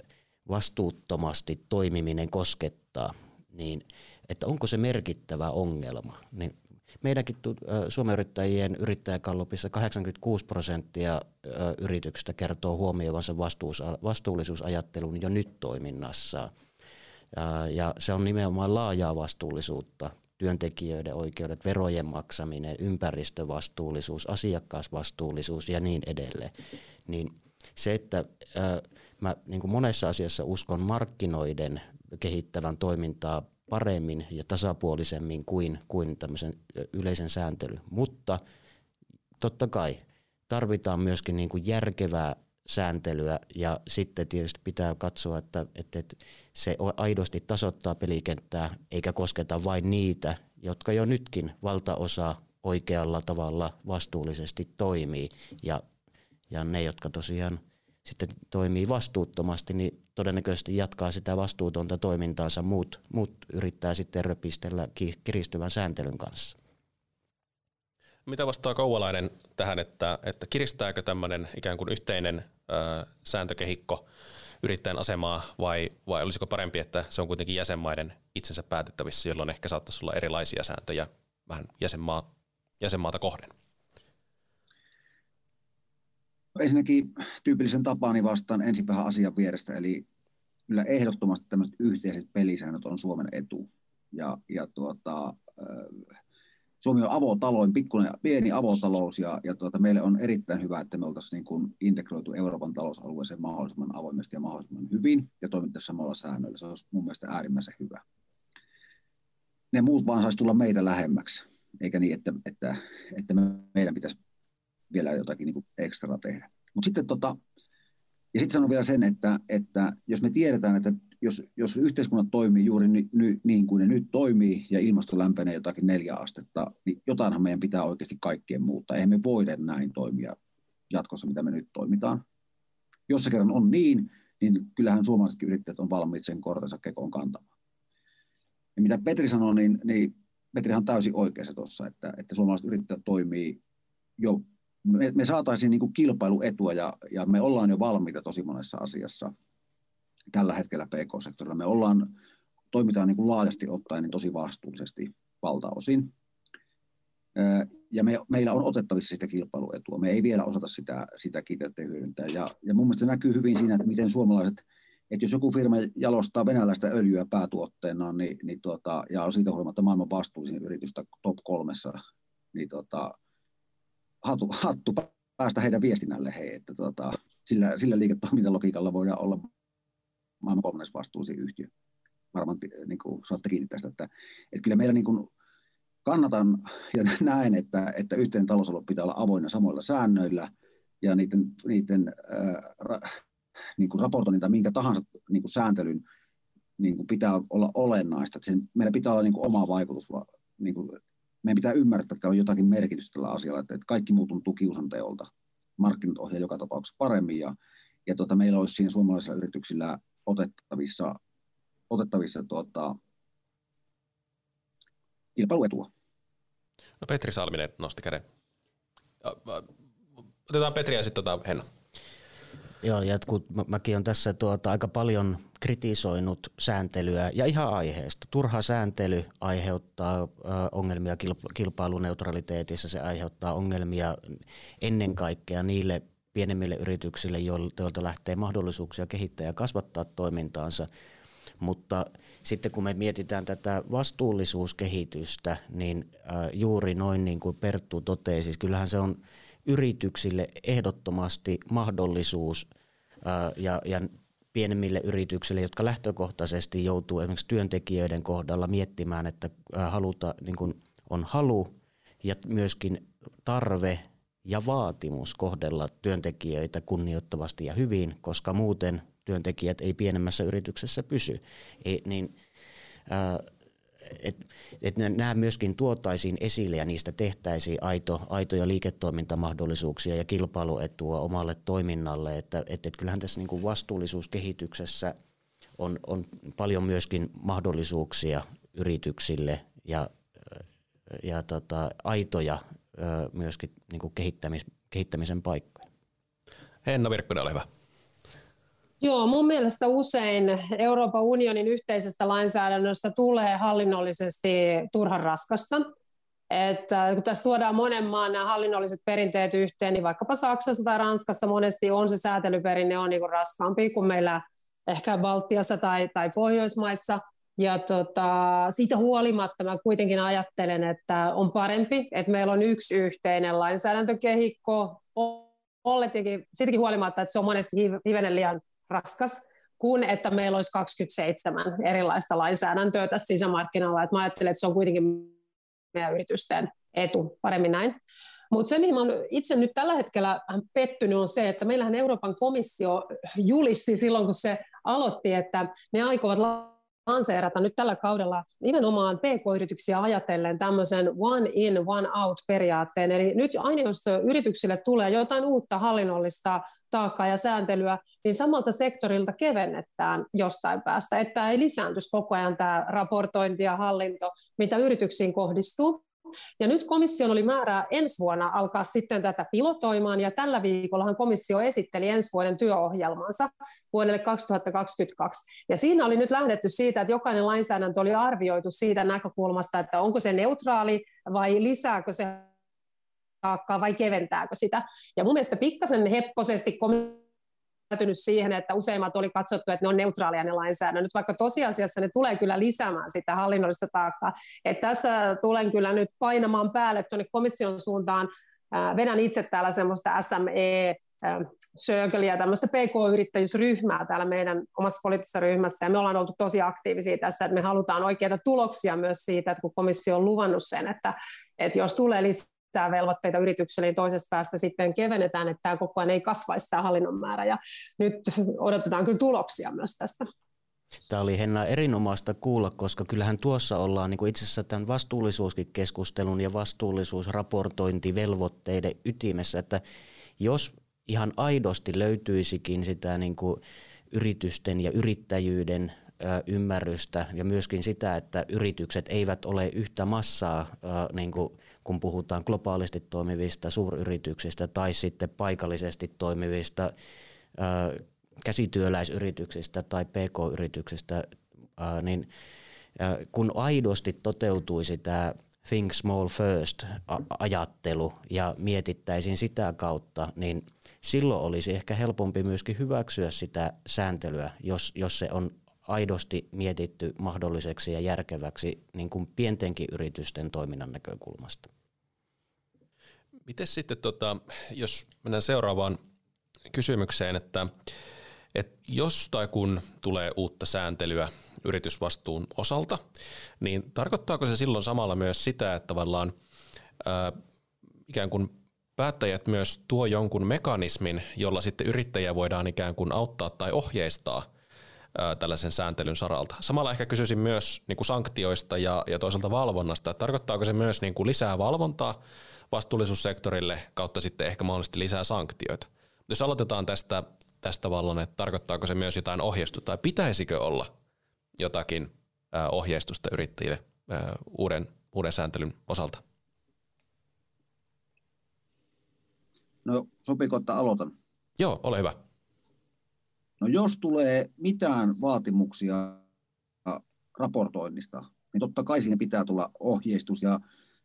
vastuuttomasti toimiminen koskettaa, niin että onko se merkittävä ongelma, niin meidänkin Suomen yrittäjien yrittäjäkallopissa 86 prosenttia yrityksistä kertoo huomioivansa vastuullisuusajattelun jo nyt toiminnassaan. Ja se on nimenomaan laajaa vastuullisuutta, työntekijöiden oikeudet, verojen maksaminen, ympäristövastuullisuus, asiakkaasvastuullisuus ja niin edelleen. Niin se, että mä niin kuin monessa asiassa uskon markkinoiden kehittävän toimintaa paremmin ja tasapuolisemmin kuin, kuin tämmöisen yleisen sääntelyn. Mutta totta kai tarvitaan myöskin niin kuin järkevää sääntelyä. Ja sitten tietysti pitää katsoa, että, että, se aidosti tasoittaa pelikenttää eikä kosketa vain niitä, jotka jo nytkin valtaosa oikealla tavalla vastuullisesti toimii. Ja, ja ne, jotka tosiaan sitten toimii vastuuttomasti, niin todennäköisesti jatkaa sitä vastuutonta toimintaansa, muut, muut yrittää sitten röpistellä kiristyvän sääntelyn kanssa. Mitä vastaa Kouvalainen tähän, että, että kiristääkö tämmöinen ikään kuin yhteinen sääntökehikko yrittäjän asemaa vai, vai olisiko parempi, että se on kuitenkin jäsenmaiden itsensä päätettävissä, jolloin ehkä saattaisi olla erilaisia sääntöjä vähän jäsenmaa, jäsenmaata kohden? Ensinnäkin tyypillisen tapaani vastaan ensin vähän asian vierestä, eli kyllä ehdottomasti tämmöiset yhteiset pelisäännöt on Suomen etu. Ja, ja tuota, Suomi on avotaloin, pikkuinen, pieni avotalous ja, ja tuota, meille on erittäin hyvä, että me oltaisiin niin kuin integroitu Euroopan talousalueeseen mahdollisimman avoimesti ja mahdollisimman hyvin ja toimittaisiin samalla säännöllä. Se olisi mun mielestä äärimmäisen hyvä. Ne muut vaan saisi tulla meitä lähemmäksi, eikä niin, että, että, että meidän pitäisi vielä jotakin niin kuin ekstra tehdä. Mutta sitten tota, ja sitten sanon vielä sen, että, että jos me tiedetään, että jos, jos yhteiskunnat toimii juuri ny, ny, niin kuin ne nyt toimii ja ilmasto lämpenee jotakin neljä astetta, niin jotainhan meidän pitää oikeasti kaikkien muuttaa. Eihän me voida näin toimia jatkossa, mitä me nyt toimitaan. Jos se kerran on niin, niin kyllähän suomalaisetkin yrittäjät on valmiit sen kortensa kekoon kantamaan. Ja mitä Petri sanoi, niin, niin Petri on täysin oikeassa tuossa, että, että suomalaiset yrittäjät toimii jo, me, me saataisiin niin kuin kilpailuetua ja, ja me ollaan jo valmiita tosi monessa asiassa – tällä hetkellä PK-sektorilla. Me ollaan, toimitaan niin kuin laajasti ottaen niin tosi vastuullisesti valtaosin. Ja me, meillä on otettavissa sitä kilpailuetua. Me ei vielä osata sitä, sitä kiteyttä hyödyntää. Ja, ja mun mielestä se näkyy hyvin siinä, että miten suomalaiset, että jos joku firma jalostaa venäläistä öljyä päätuotteena niin, niin tuota, ja on siitä huolimatta maailman vastuullisin yritystä top kolmessa, niin tuota, hattu, hattu päästä heidän viestinnälle, hei, että tuota, sillä, sillä liiketoimintalogiikalla voidaan olla maailman kolmannes vastuullisi yhtiö. Varmaan niin kuin, saatte kiinni tästä, että, että kyllä meillä niin kuin, kannatan ja näen, että, että yhteinen talousalue pitää olla avoinna samoilla säännöillä ja niiden, niiden ää, ra, niin kuin raportoinnin tai minkä tahansa niin kuin sääntelyn niin kuin pitää olla olennaista. Että sen, meillä pitää olla niin kuin oma vaikutus. Niin kuin, meidän pitää ymmärtää, että on jotakin merkitystä tällä asialla, että, että kaikki muu tuntuu kiusanteolta. Markkinat ohjaa joka tapauksessa paremmin ja, ja tuota, meillä olisi siinä suomalaisilla yrityksillä otettavissa, otettavissa tuota, kilpailuetua. No Petri Salminen nosti käden. Otetaan Petri ja sitten otetaan Henna. Joo, ja kun mäkin olen tässä tuota, aika paljon kritisoinut sääntelyä ja ihan aiheesta. Turha sääntely aiheuttaa ongelmia kilpailuneutraliteetissa, se aiheuttaa ongelmia ennen kaikkea niille pienemmille yrityksille, joilta lähtee mahdollisuuksia kehittää ja kasvattaa toimintaansa. Mutta sitten kun me mietitään tätä vastuullisuuskehitystä, niin juuri noin niin kuin Perttu totesi, siis kyllähän se on yrityksille ehdottomasti mahdollisuus ja, ja pienemmille yrityksille, jotka lähtökohtaisesti joutuu esimerkiksi työntekijöiden kohdalla miettimään, että haluta, niin kuin on halu ja myöskin tarve ja vaatimus kohdella työntekijöitä kunnioittavasti ja hyvin, koska muuten työntekijät ei pienemmässä yrityksessä pysy. Ei, niin, että et nämä myöskin tuotaisiin esille ja niistä tehtäisiin aito, aitoja liiketoimintamahdollisuuksia ja kilpailuetua omalle toiminnalle. Että et, et kyllähän tässä niin kuin vastuullisuuskehityksessä on, on paljon myöskin mahdollisuuksia yrityksille ja, ja tota, aitoja myöskin niin kuin kehittämis, kehittämisen paikkoja. Henna Virkkunen, ole hyvä. Joo, mun mielestä usein Euroopan unionin yhteisestä lainsäädännöstä tulee hallinnollisesti turhan raskasta. Että kun tässä tuodaan monen maan nämä hallinnolliset perinteet yhteen, niin vaikkapa Saksassa tai Ranskassa monesti on se säätelyperinne on niin kuin raskaampi kuin meillä ehkä Baltiassa tai, tai Pohjoismaissa. Ja tota, siitä huolimatta mä kuitenkin ajattelen, että on parempi, että meillä on yksi yhteinen lainsäädäntökehikko, olletkin, siitäkin huolimatta, että se on monesti hivenen liian raskas, kuin että meillä olisi 27 erilaista lainsäädäntöä tässä sisämarkkinalla. Että mä ajattelen, että se on kuitenkin meidän yritysten etu, paremmin näin. Mutta se, mihin olen itse nyt tällä hetkellä pettynyt, on se, että meillähän Euroopan komissio julisti silloin, kun se aloitti, että ne aikovat lanseerata nyt tällä kaudella nimenomaan PK-yrityksiä ajatellen tämmöisen one in, one out periaatteen. Eli nyt aina jos yrityksille tulee jotain uutta hallinnollista taakkaa ja sääntelyä, niin samalta sektorilta kevennetään jostain päästä, että ei lisääntyisi koko ajan tämä raportointi ja hallinto, mitä yrityksiin kohdistuu. Ja nyt komission oli määrää ensi vuonna alkaa sitten tätä pilotoimaan, ja tällä viikollahan komissio esitteli ensi vuoden työohjelmansa vuodelle 2022. Ja siinä oli nyt lähdetty siitä, että jokainen lainsäädäntö oli arvioitu siitä näkökulmasta, että onko se neutraali vai lisääkö se taakkaa vai keventääkö sitä. Ja mun mielestä pikkasen hepposesti päätynyt siihen, että useimmat oli katsottu, että ne on neutraalia ne lainsäädännöt, vaikka tosiasiassa ne tulee kyllä lisäämään sitä hallinnollista taakkaa. Että tässä tulen kyllä nyt painamaan päälle tuonne komission suuntaan. Vedän itse täällä semmoista SME Circlea, tämmöistä PK-yrittäjyysryhmää täällä meidän omassa poliittisessa ryhmässä, ja me ollaan oltu tosi aktiivisia tässä, että me halutaan oikeita tuloksia myös siitä, että kun komissio on luvannut sen, että, että jos tulee lisää lisää velvoitteita yritykselle, niin toisesta päästä sitten kevennetään, että tämä koko ajan ei kasvaisi tämä hallinnon määrä. Ja nyt odotetaan kyllä tuloksia myös tästä. Tämä oli Henna erinomaista kuulla, koska kyllähän tuossa ollaan niin kuin itse asiassa tämän vastuullisuuskin keskustelun ja vastuullisuusraportointivelvoitteiden ytimessä, että jos ihan aidosti löytyisikin sitä niin kuin yritysten ja yrittäjyyden ymmärrystä ja myöskin sitä, että yritykset eivät ole yhtä massaa, niin kuin kun puhutaan globaalisti toimivista suuryrityksistä tai sitten paikallisesti toimivista käsityöläisyrityksistä tai pk-yrityksistä, niin kun aidosti toteutuisi tämä think small first ajattelu ja mietittäisiin sitä kautta, niin silloin olisi ehkä helpompi myöskin hyväksyä sitä sääntelyä, jos, jos se on aidosti mietitty mahdolliseksi ja järkeväksi niin kuin pientenkin yritysten toiminnan näkökulmasta. Miten sitten, tota, jos mennään seuraavaan kysymykseen, että, että jos tai kun tulee uutta sääntelyä yritysvastuun osalta, niin tarkoittaako se silloin samalla myös sitä, että tavallaan ää, ikään kuin päättäjät myös tuo jonkun mekanismin, jolla sitten yrittäjiä voidaan ikään kuin auttaa tai ohjeistaa tällaisen sääntelyn saralta. Samalla ehkä kysyisin myös niin kuin sanktioista ja, ja toisaalta valvonnasta. Että tarkoittaako se myös niin kuin lisää valvontaa vastuullisuussektorille kautta sitten ehkä mahdollisesti lisää sanktioita? Jos aloitetaan tästä, tästä vallan, että tarkoittaako se myös jotain ohjeistusta tai pitäisikö olla jotakin ohjeistusta yrittäjille uuden, uuden sääntelyn osalta? No sopiko, että aloitan? Joo, ole hyvä. No jos tulee mitään vaatimuksia raportoinnista, niin totta kai siihen pitää tulla ohjeistus ja,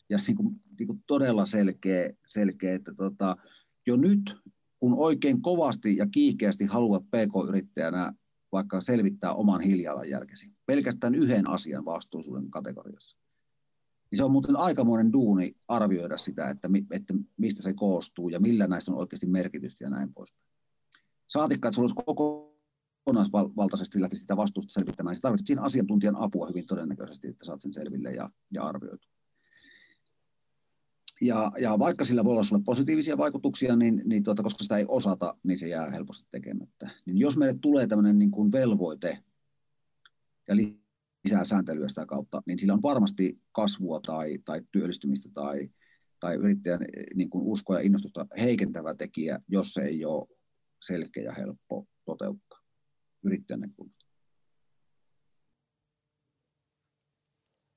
ja niin kuin, niin kuin todella selkeä, selkeä että tota, jo nyt kun oikein kovasti ja kiihkeästi haluat pk-yrittäjänä vaikka selvittää oman hiilijalanjälkesi, pelkästään yhden asian vastuullisuuden kategoriassa, niin se on muuten aikamoinen duuni arvioida sitä, että, että mistä se koostuu ja millä näistä on oikeasti merkitystä ja näin pois. Saatikka, että sinulla olisi kokonaisvaltaisesti lähti sitä vastuusta selvittämään, niin tarvitset siinä asiantuntijan apua hyvin todennäköisesti, että saat sen selville ja, ja arvioitu. Ja, ja vaikka sillä voi olla sinulle positiivisia vaikutuksia, niin, niin tuota, koska sitä ei osata, niin se jää helposti tekemättä. Niin jos meille tulee tämmöinen niin kuin velvoite ja lisää sääntelyä sitä kautta, niin sillä on varmasti kasvua tai, tai työllistymistä tai, tai yrittäjän niin kuin uskoa ja innostusta heikentävä tekijä, jos se ei ole selkeä ja helppo toteuttaa yrittäjän näkökulmasta.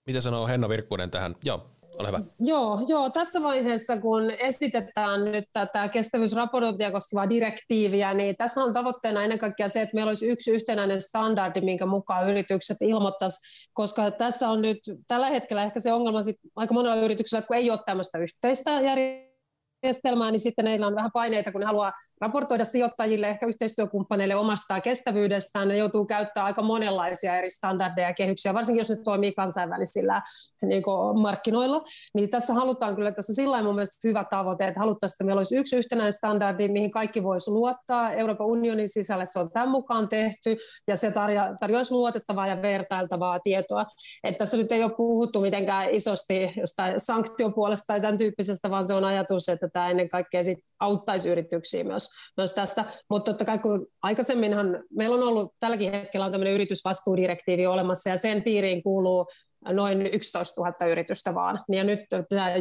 Mitä sanoo Henna Virkkunen tähän? Joo, ole hyvä. Joo, joo, tässä vaiheessa kun esitetään nyt tätä kestävyysraportointia koskevaa direktiiviä, niin tässä on tavoitteena ennen kaikkea se, että meillä olisi yksi yhtenäinen standardi, minkä mukaan yritykset ilmoittaisi, koska tässä on nyt tällä hetkellä ehkä se ongelma sit aika monella yrityksellä, että kun ei ole tämmöistä yhteistä järjestelmää, järjestelmää, niin sitten heillä on vähän paineita, kun ne haluaa raportoida sijoittajille, ehkä yhteistyökumppaneille omasta kestävyydestään. Ne joutuu käyttämään aika monenlaisia eri standardeja ja kehyksiä, varsinkin jos ne toimii kansainvälisillä niin markkinoilla. Niin tässä halutaan kyllä, tässä on sillä mun mielestä hyvä tavoite, että haluttaisiin, että meillä olisi yksi yhtenäinen standardi, mihin kaikki voisi luottaa. Euroopan unionin sisällä se on tämän mukaan tehty, ja se tarjo- tarjoaisi luotettavaa ja vertailtavaa tietoa. Että tässä nyt ei ole puhuttu mitenkään isosti jostain sanktiopuolesta tai tämän tyyppisestä, vaan se on ajatus, että tämä ennen kaikkea sit auttaisi yrityksiä myös, myös tässä. Mutta totta kai kun aikaisemminhan meillä on ollut, tälläkin hetkellä on tämmöinen yritysvastuudirektiivi olemassa ja sen piiriin kuuluu noin 11 000 yritystä vaan. Ja nyt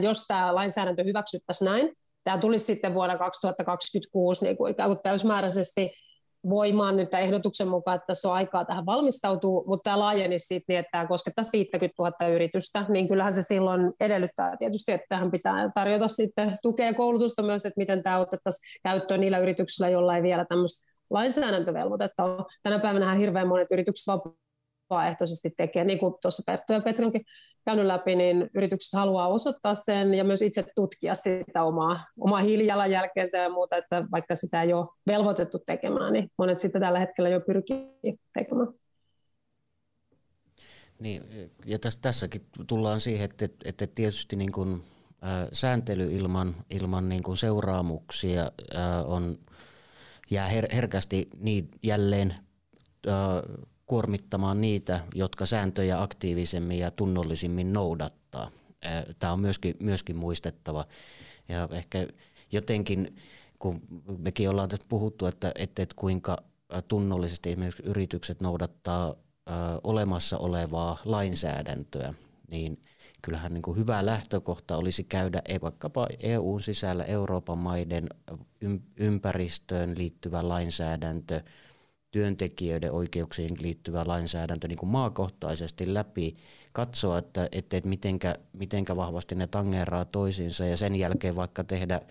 jos tämä lainsäädäntö hyväksyttäisiin näin, tämä tulisi sitten vuonna 2026 niin kuin ikään kuin täysmääräisesti voimaan nyt tämän ehdotuksen mukaan, että tässä on aikaa tähän valmistautuu, mutta tämä laajeni sitten niin, että tämä koskettaisi 50 000 yritystä, niin kyllähän se silloin edellyttää tietysti, että tähän pitää tarjota sitten tukea ja koulutusta myös, että miten tämä otettaisiin käyttöön niillä yrityksillä, joilla ei vielä tämmöistä lainsäädäntövelvoitetta ole. Tänä päivänä hirveän monet yritykset vapaaehtoisesti tekee, niin kuin tuossa Perttu ja Petri onkin käynyt läpi, niin yritykset haluaa osoittaa sen ja myös itse tutkia sitä omaa, omaa hiilijalanjälkeensä ja muuta, että vaikka sitä ei ole velvoitettu tekemään, niin monet sitä tällä hetkellä jo pyrkii tekemään. Niin, ja tässä, tässäkin tullaan siihen, että, että tietysti niin kuin, ä, sääntely ilman, ilman niin kuin seuraamuksia on, jää her, herkästi niin jälleen kuormittamaan niitä, jotka sääntöjä aktiivisemmin ja tunnollisimmin noudattaa. Tämä on myöskin, myöskin muistettava. Ja ehkä jotenkin, kun mekin ollaan tässä puhuttu, että, että, että kuinka tunnollisesti esimerkiksi yritykset noudattaa olemassa olevaa lainsäädäntöä, niin kyllähän niin kuin hyvä lähtökohta olisi käydä ei vaikkapa EUn sisällä Euroopan maiden ympäristöön liittyvä lainsäädäntö – työntekijöiden oikeuksiin liittyvä lainsäädäntö niin kuin maakohtaisesti läpi, katsoa, että, että, että mitenkä, mitenkä vahvasti ne tangeraa toisiinsa ja sen jälkeen vaikka tehdä,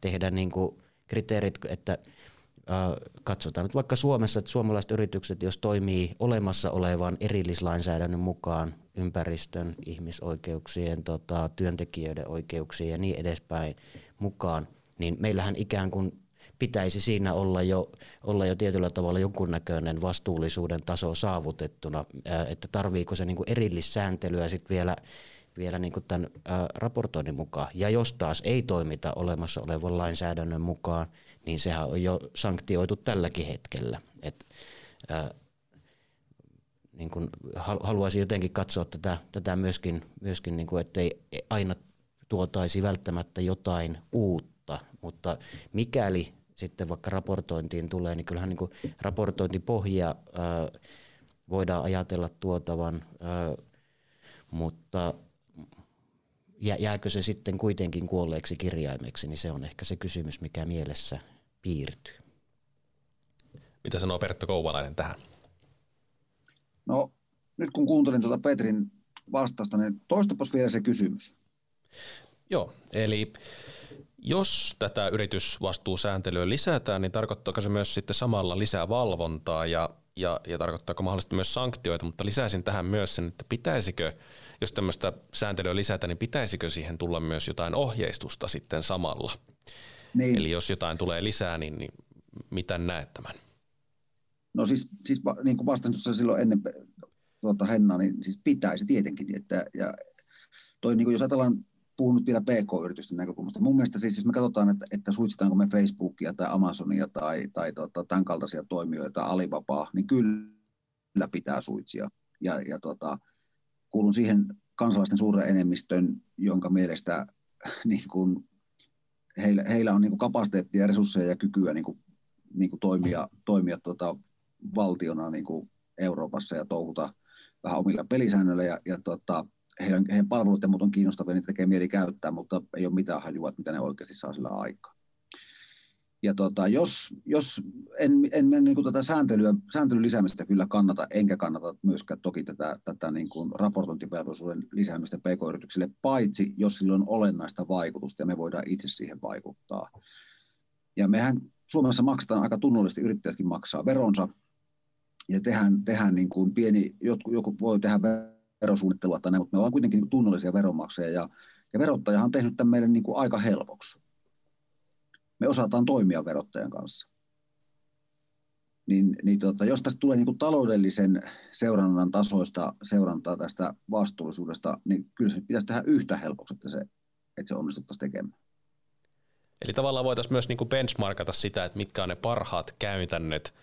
tehdä niin kuin kriteerit, että katsotaan nyt vaikka Suomessa, että suomalaiset yritykset, jos toimii olemassa olevan erillislainsäädännön mukaan ympäristön, ihmisoikeuksien, tota, työntekijöiden oikeuksien ja niin edespäin mukaan, niin meillähän ikään kuin pitäisi siinä olla jo, olla jo tietyllä tavalla jonkunnäköinen vastuullisuuden taso saavutettuna, että tarviiko se niin kuin erillissääntelyä sitten vielä vielä niin kuin tämän raportoinnin mukaan. Ja jos taas ei toimita olemassa olevan lainsäädännön mukaan, niin sehän on jo sanktioitu tälläkin hetkellä. Et, niin kuin haluaisin jotenkin katsoa tätä, tätä myöskin, myöskin niin kuin, ettei aina tuotaisi välttämättä jotain uutta, mutta mikäli sitten vaikka raportointiin tulee, niin kyllähän niin kuin raportointipohja ää, voidaan ajatella tuotavan, ää, mutta jääkö se sitten kuitenkin kuolleeksi kirjaimeksi, niin se on ehkä se kysymys, mikä mielessä piirtyy. Mitä sanoo Pertto Kouvalainen tähän? No nyt kun kuuntelin tuota Petrin vastausta, niin toistapas vielä se kysymys. Joo, eli jos tätä yritysvastuusääntelyä lisätään, niin tarkoittaako se myös sitten samalla lisää valvontaa ja, ja, ja tarkoittaako mahdollisesti myös sanktioita, mutta lisäisin tähän myös sen, että pitäisikö jos tämmöistä sääntelyä lisätä, niin pitäisikö siihen tulla myös jotain ohjeistusta sitten samalla? Niin. Eli jos jotain tulee lisää, niin, niin mitä näet tämän? No siis, siis niin kuin vastasin tuossa silloin ennen tuota Hennaa, niin siis pitäisi tietenkin. Että, ja toi, niin kuin jos ajatellaan, puhun nyt vielä PK-yritysten näkökulmasta. Mun mielestä siis, jos me katsotaan, että, että suitsitaanko me Facebookia tai Amazonia tai, tai tota, tämän kaltaisia toimijoita, Alibabaa, niin kyllä pitää suitsia. Ja, ja tota, kuulun siihen kansalaisten suuren enemmistön, jonka mielestä niin kuin, heillä, heillä on niin kuin kapasiteettia, resursseja ja kykyä niin kuin, niin kuin toimia, toimia tuota, valtiona niin Euroopassa ja touhuta vähän omilla pelisäännöillä ja, ja tuota, heidän, heidän palvelut ja muut on kiinnostavia, niitä tekee mieli käyttää, mutta ei ole mitään hajua, mitä ne oikeasti saa sillä aikaa. Ja tota, jos, jos en, en, en niin kuin tätä sääntelyä, sääntelyn lisäämistä kyllä kannata, enkä kannata myöskään toki tätä, tätä niin kuin raportointivelvollisuuden lisäämistä pk-yrityksille, paitsi jos sillä on olennaista vaikutusta ja me voidaan itse siihen vaikuttaa. Ja mehän Suomessa maksetaan aika tunnollisesti, yrittäjätkin maksaa veronsa, ja tehdään, tehdään niin kuin pieni, joku, joku voi tehdä verosuunnittelua näin, mutta me ollaan kuitenkin tunnollisia veronmaksajia, ja, ja verottajahan on tehnyt tämän meille niin kuin aika helpoksi me osataan toimia verottajan kanssa. Niin, niin tota, jos tästä tulee niin kuin taloudellisen seurannan tasoista seurantaa tästä vastuullisuudesta, niin kyllä se pitäisi tehdä yhtä helpoksi, että se, että se onnistuttaisiin tekemään. Eli tavallaan voitaisiin myös niin kuin benchmarkata sitä, että mitkä on ne parhaat käytännöt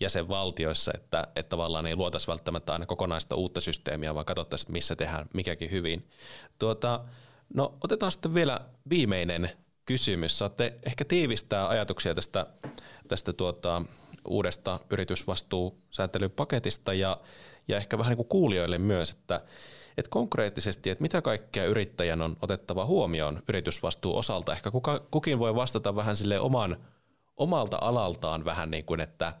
jäsenvaltioissa, että, että tavallaan ei luotaisi välttämättä aina kokonaista uutta systeemiä, vaan katsottaisiin, missä tehdään mikäkin hyvin. Tuota, no otetaan sitten vielä viimeinen kysymys. Saatte ehkä tiivistää ajatuksia tästä, tästä tuota, uudesta yritysvastuusäätelyn paketista ja, ja ehkä vähän niin kuin kuulijoille myös, että, että konkreettisesti, että mitä kaikkea yrittäjän on otettava huomioon yritysvastuun osalta. Ehkä kuka, kukin voi vastata vähän sille oman, omalta alaltaan vähän niin kuin, että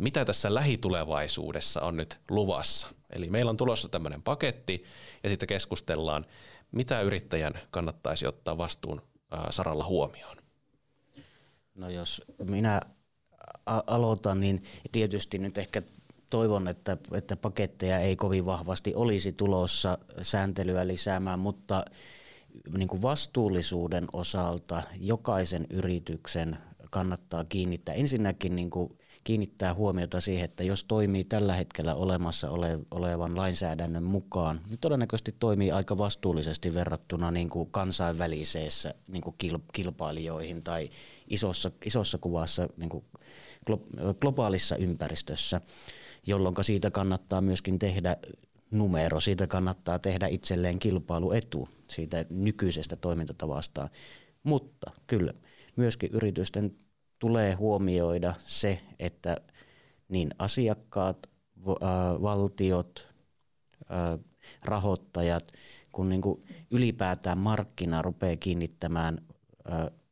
mitä tässä lähitulevaisuudessa on nyt luvassa. Eli meillä on tulossa tämmöinen paketti ja sitten keskustellaan, mitä yrittäjän kannattaisi ottaa vastuun saralla huomioon? No jos minä aloitan, niin tietysti nyt ehkä toivon, että, että paketteja ei kovin vahvasti olisi tulossa sääntelyä lisäämään, mutta niin kuin vastuullisuuden osalta jokaisen yrityksen kannattaa kiinnittää ensinnäkin niin kuin kiinnittää huomiota siihen, että jos toimii tällä hetkellä olemassa ole, olevan lainsäädännön mukaan, niin todennäköisesti toimii aika vastuullisesti verrattuna niin kuin kansainvälisessä niin kuin kilpailijoihin tai isossa, isossa kuvassa niin kuin globaalissa ympäristössä, jolloin siitä kannattaa myöskin tehdä numero, siitä kannattaa tehdä itselleen kilpailuetu siitä nykyisestä toimintatavasta. Mutta kyllä, myöskin yritysten tulee huomioida se, että niin asiakkaat, valtiot, rahoittajat, kun niin kuin ylipäätään markkina rupeaa kiinnittämään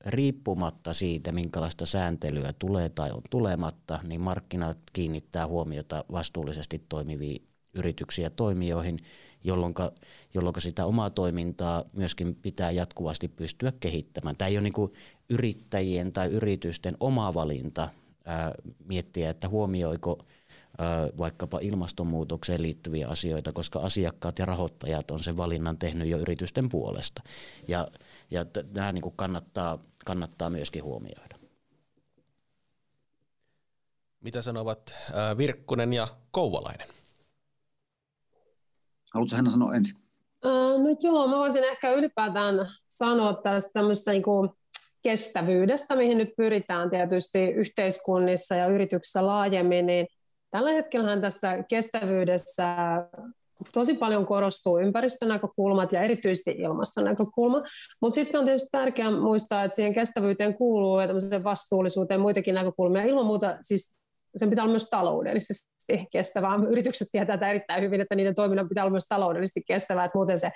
riippumatta siitä, minkälaista sääntelyä tulee tai on tulematta, niin markkinat kiinnittää huomiota vastuullisesti toimiviin yrityksiä toimijoihin, jolloin, jolloin sitä omaa toimintaa myöskin pitää jatkuvasti pystyä kehittämään. Tämä ei ole niin yrittäjien tai yritysten oma valinta, miettiä, että huomioiko vaikkapa ilmastonmuutokseen liittyviä asioita, koska asiakkaat ja rahoittajat on sen valinnan tehnyt jo yritysten puolesta. Ja, ja tämä niin kannattaa, kannattaa myöskin huomioida. Mitä sanovat Virkkunen ja Kouvalainen? Haluatko hän sanoa ensin? No joo, mä voisin ehkä ylipäätään sanoa tästä tämmöistä niin kuin kestävyydestä, mihin nyt pyritään tietysti yhteiskunnissa ja yrityksissä laajemmin, niin tällä hetkellä tässä kestävyydessä tosi paljon korostuu ympäristönäkökulmat ja erityisesti ilmastonäkökulma, mutta sitten on tietysti tärkeää muistaa, että siihen kestävyyteen kuuluu ja vastuullisuuteen muitakin näkökulmia. Ilman muuta siis sen pitää olla myös taloudellisesti kestävää. Yritykset tietää tätä erittäin hyvin, että niiden toiminnan pitää olla myös taloudellisesti kestävää, että muuten se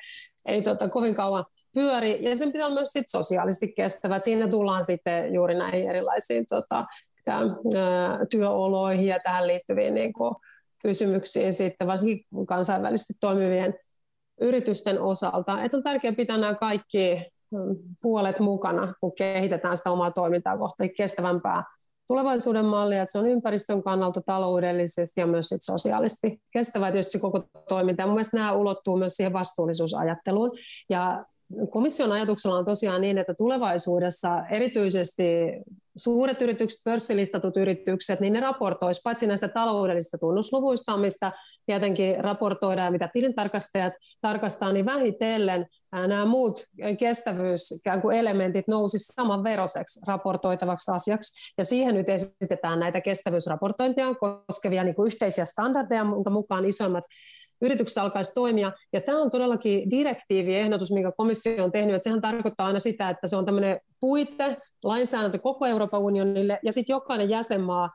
ei tuota, kovin kauan pyöri. Ja sen pitää olla myös sit sosiaalisesti kestävää. Siinä tullaan sitten juuri näihin erilaisiin tota, työoloihin ja tähän liittyviin niin kuin, kysymyksiin sitten, varsinkin kansainvälisesti toimivien yritysten osalta. Että on tärkeää pitää nämä kaikki puolet mukana, kun kehitetään sitä omaa toimintaa kohti kestävämpää tulevaisuuden mallia, että se on ympäristön kannalta taloudellisesti ja myös sit sosiaalisesti kestävää tietysti koko toiminta. Ja mun mielestä nämä ulottuu myös siihen vastuullisuusajatteluun. Ja komission ajatuksella on tosiaan niin, että tulevaisuudessa erityisesti suuret yritykset, pörssilistatut yritykset, niin ne raportoisivat paitsi näistä taloudellisista tunnusluvuista, mistä tietenkin raportoidaan, mitä tilintarkastajat tarkastaa, niin vähitellen nämä muut kestävyyselementit nousisivat saman veroseksi raportoitavaksi asiaksi. Ja siihen nyt esitetään näitä kestävyysraportointia koskevia niin kuin yhteisiä standardeja, jonka mukaan isoimmat yritykset alkaisi toimia. Ja tämä on todellakin direktiiviehdotus, minkä komissio on tehnyt. Että sehän tarkoittaa aina sitä, että se on tämmöinen puite, lainsäädäntö koko Euroopan unionille, ja sitten jokainen jäsenmaa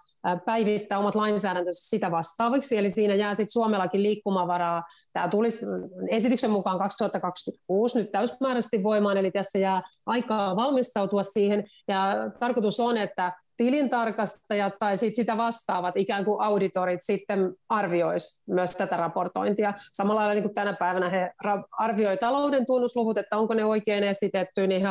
päivittää omat lainsäädäntönsä sitä vastaaviksi, eli siinä jää sitten Suomellakin liikkumavaraa. Tämä tulisi esityksen mukaan 2026 nyt täysmääräisesti voimaan, eli tässä jää aikaa valmistautua siihen, ja tarkoitus on, että tilintarkastajat tai sit sitä vastaavat ikään kuin auditorit sitten arviois myös tätä raportointia. Samalla lailla niin kuin tänä päivänä he arvioivat talouden tunnusluvut, että onko ne oikein esitetty, niin he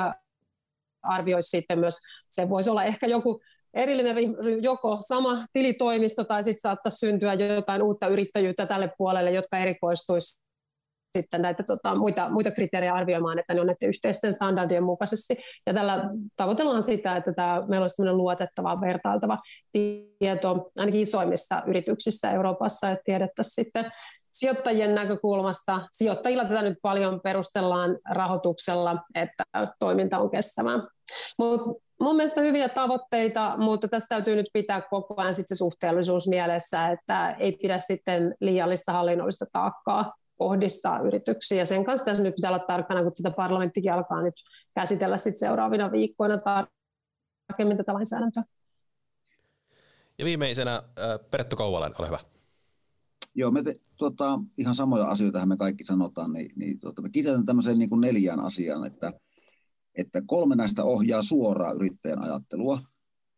arvioisi sitten myös, se voisi olla ehkä joku erillinen joko sama tilitoimisto tai sitten saattaisi syntyä jotain uutta yrittäjyyttä tälle puolelle, jotka erikoistuisi sitten näitä tota, muita, muita kriteerejä arvioimaan, että ne on näiden yhteisten standardien mukaisesti. Ja tällä tavoitellaan sitä, että tämä, meillä olisi luotettava, vertailtava tieto ainakin isoimmista yrityksistä Euroopassa, että tiedettäisiin sitten sijoittajien näkökulmasta. Sijoittajilla tätä nyt paljon perustellaan rahoituksella, että toiminta on kestävää. Mut mun mielestä hyviä tavoitteita, mutta tässä täytyy nyt pitää koko ajan sit se suhteellisuus mielessä, että ei pidä sitten liiallista hallinnollista taakkaa kohdistaa yrityksiä. Ja sen kanssa tässä nyt pitää olla tarkkana, kun tätä parlamenttikin alkaa nyt käsitellä sit seuraavina viikkoina tarkemmin tätä lainsäädäntöä. Ja viimeisenä Perttu Kouvalainen, ole hyvä. Joo, me te, tuota, ihan samoja asioita me kaikki sanotaan, niin, niin tuota, me kiitetään tämmöiseen niin kuin neljään asiaan, että, että kolme näistä ohjaa suoraan yrittäjän ajattelua,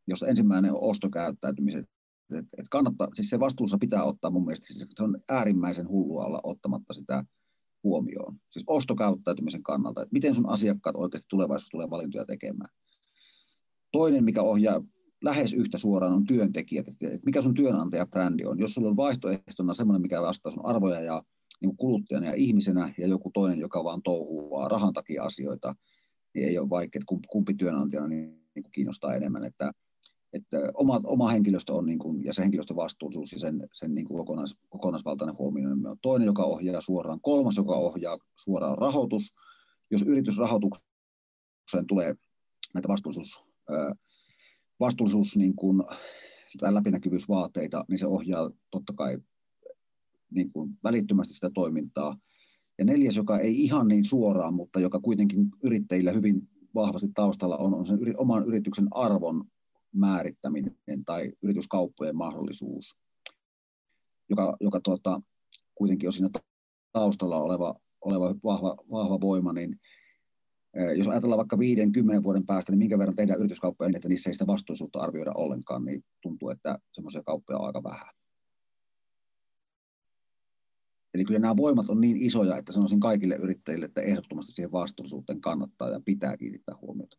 josta ensimmäinen on ostokäyttäytymisen et, et kannattaa, siis se vastuussa pitää ottaa mun mielestä, siis se on äärimmäisen hullua olla ottamatta sitä huomioon. Siis ostokäyttäytymisen kannalta, että miten sun asiakkaat oikeasti tulevaisuudessa tulee valintoja tekemään. Toinen, mikä ohjaa lähes yhtä suoraan, on työntekijät, että mikä sun työnantajabrändi on. Jos sulla on vaihtoehtona semmoinen, mikä vastaa sun arvoja ja niin kuluttajana ja ihmisenä, ja joku toinen, joka vaan touhuaa rahan takia asioita, niin ei ole vaikea, että kumpi työnantajana niin, niin kiinnostaa enemmän. Että että oma, oma henkilöstö on niin kuin, ja se henkilöstön vastuullisuus ja sen, sen niin kuin kokonais, kokonaisvaltainen huomioon on toinen, joka ohjaa suoraan, kolmas, joka ohjaa suoraan rahoitus. Jos yritysrahoitukseen tulee näitä vastuullisuus, vastuullisuus niin kuin, tai läpinäkyvyysvaateita, niin se ohjaa totta kai niin kuin välittömästi sitä toimintaa. Ja neljäs, joka ei ihan niin suoraan, mutta joka kuitenkin yrittäjillä hyvin vahvasti taustalla on, on sen yri, oman yrityksen arvon määrittäminen tai yrityskauppojen mahdollisuus, joka, joka tuota, kuitenkin on siinä taustalla oleva, oleva vahva, vahva voima, niin eh, jos ajatellaan vaikka 5-10 vuoden päästä, niin minkä verran tehdään yrityskauppoja niin, että niissä ei sitä vastuullisuutta arvioida ollenkaan, niin tuntuu, että semmoisia kauppoja on aika vähän. Eli kyllä nämä voimat on niin isoja, että sanoisin kaikille yrittäjille, että ehdottomasti siihen vastuullisuuteen kannattaa ja pitää kiinnittää huomiota.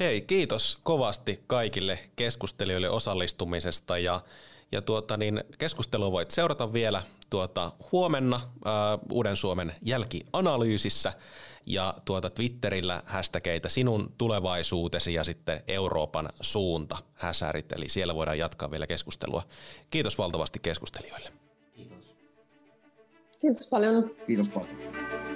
Hei, kiitos kovasti kaikille keskustelijoille osallistumisesta ja ja tuota, niin keskustelua voit seurata vielä tuota, huomenna ää, Uuden Suomen jälkianalyysissä ja tuota Twitterillä hashtageita sinun tulevaisuutesi ja sitten Euroopan suunta häsärit, eli siellä voidaan jatkaa vielä keskustelua. Kiitos valtavasti keskustelijoille. Kiitos. Kiitos paljon. Kiitos paljon.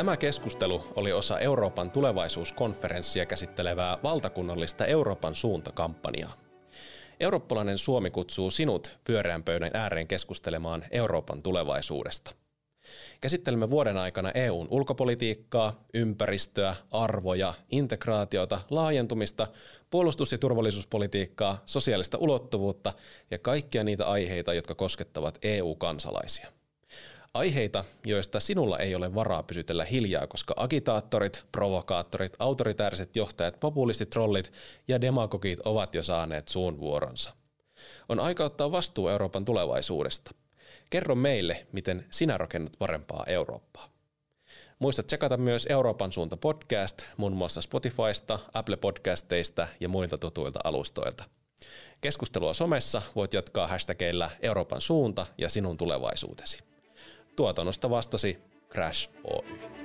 Tämä keskustelu oli osa Euroopan tulevaisuuskonferenssia käsittelevää valtakunnallista Euroopan suuntakampanjaa. Eurooppalainen Suomi kutsuu sinut pyöreän pöydän ääreen keskustelemaan Euroopan tulevaisuudesta. Käsittelemme vuoden aikana EUn ulkopolitiikkaa, ympäristöä, arvoja, integraatiota, laajentumista, puolustus- ja turvallisuuspolitiikkaa, sosiaalista ulottuvuutta ja kaikkia niitä aiheita, jotka koskettavat EU-kansalaisia. Aiheita, joista sinulla ei ole varaa pysytellä hiljaa, koska agitaattorit, provokaattorit, autoritääriset johtajat, populistit, trollit ja demagogit ovat jo saaneet suun vuoronsa. On aika ottaa vastuu Euroopan tulevaisuudesta. Kerro meille, miten sinä rakennat parempaa Eurooppaa. Muista tsekata myös Euroopan suunta podcast, muun muassa Spotifysta, Apple Podcasteista ja muilta tutuilta alustoilta. Keskustelua somessa voit jatkaa hashtagillä Euroopan suunta ja sinun tulevaisuutesi. Tuotannosta vastasi Crash Oy.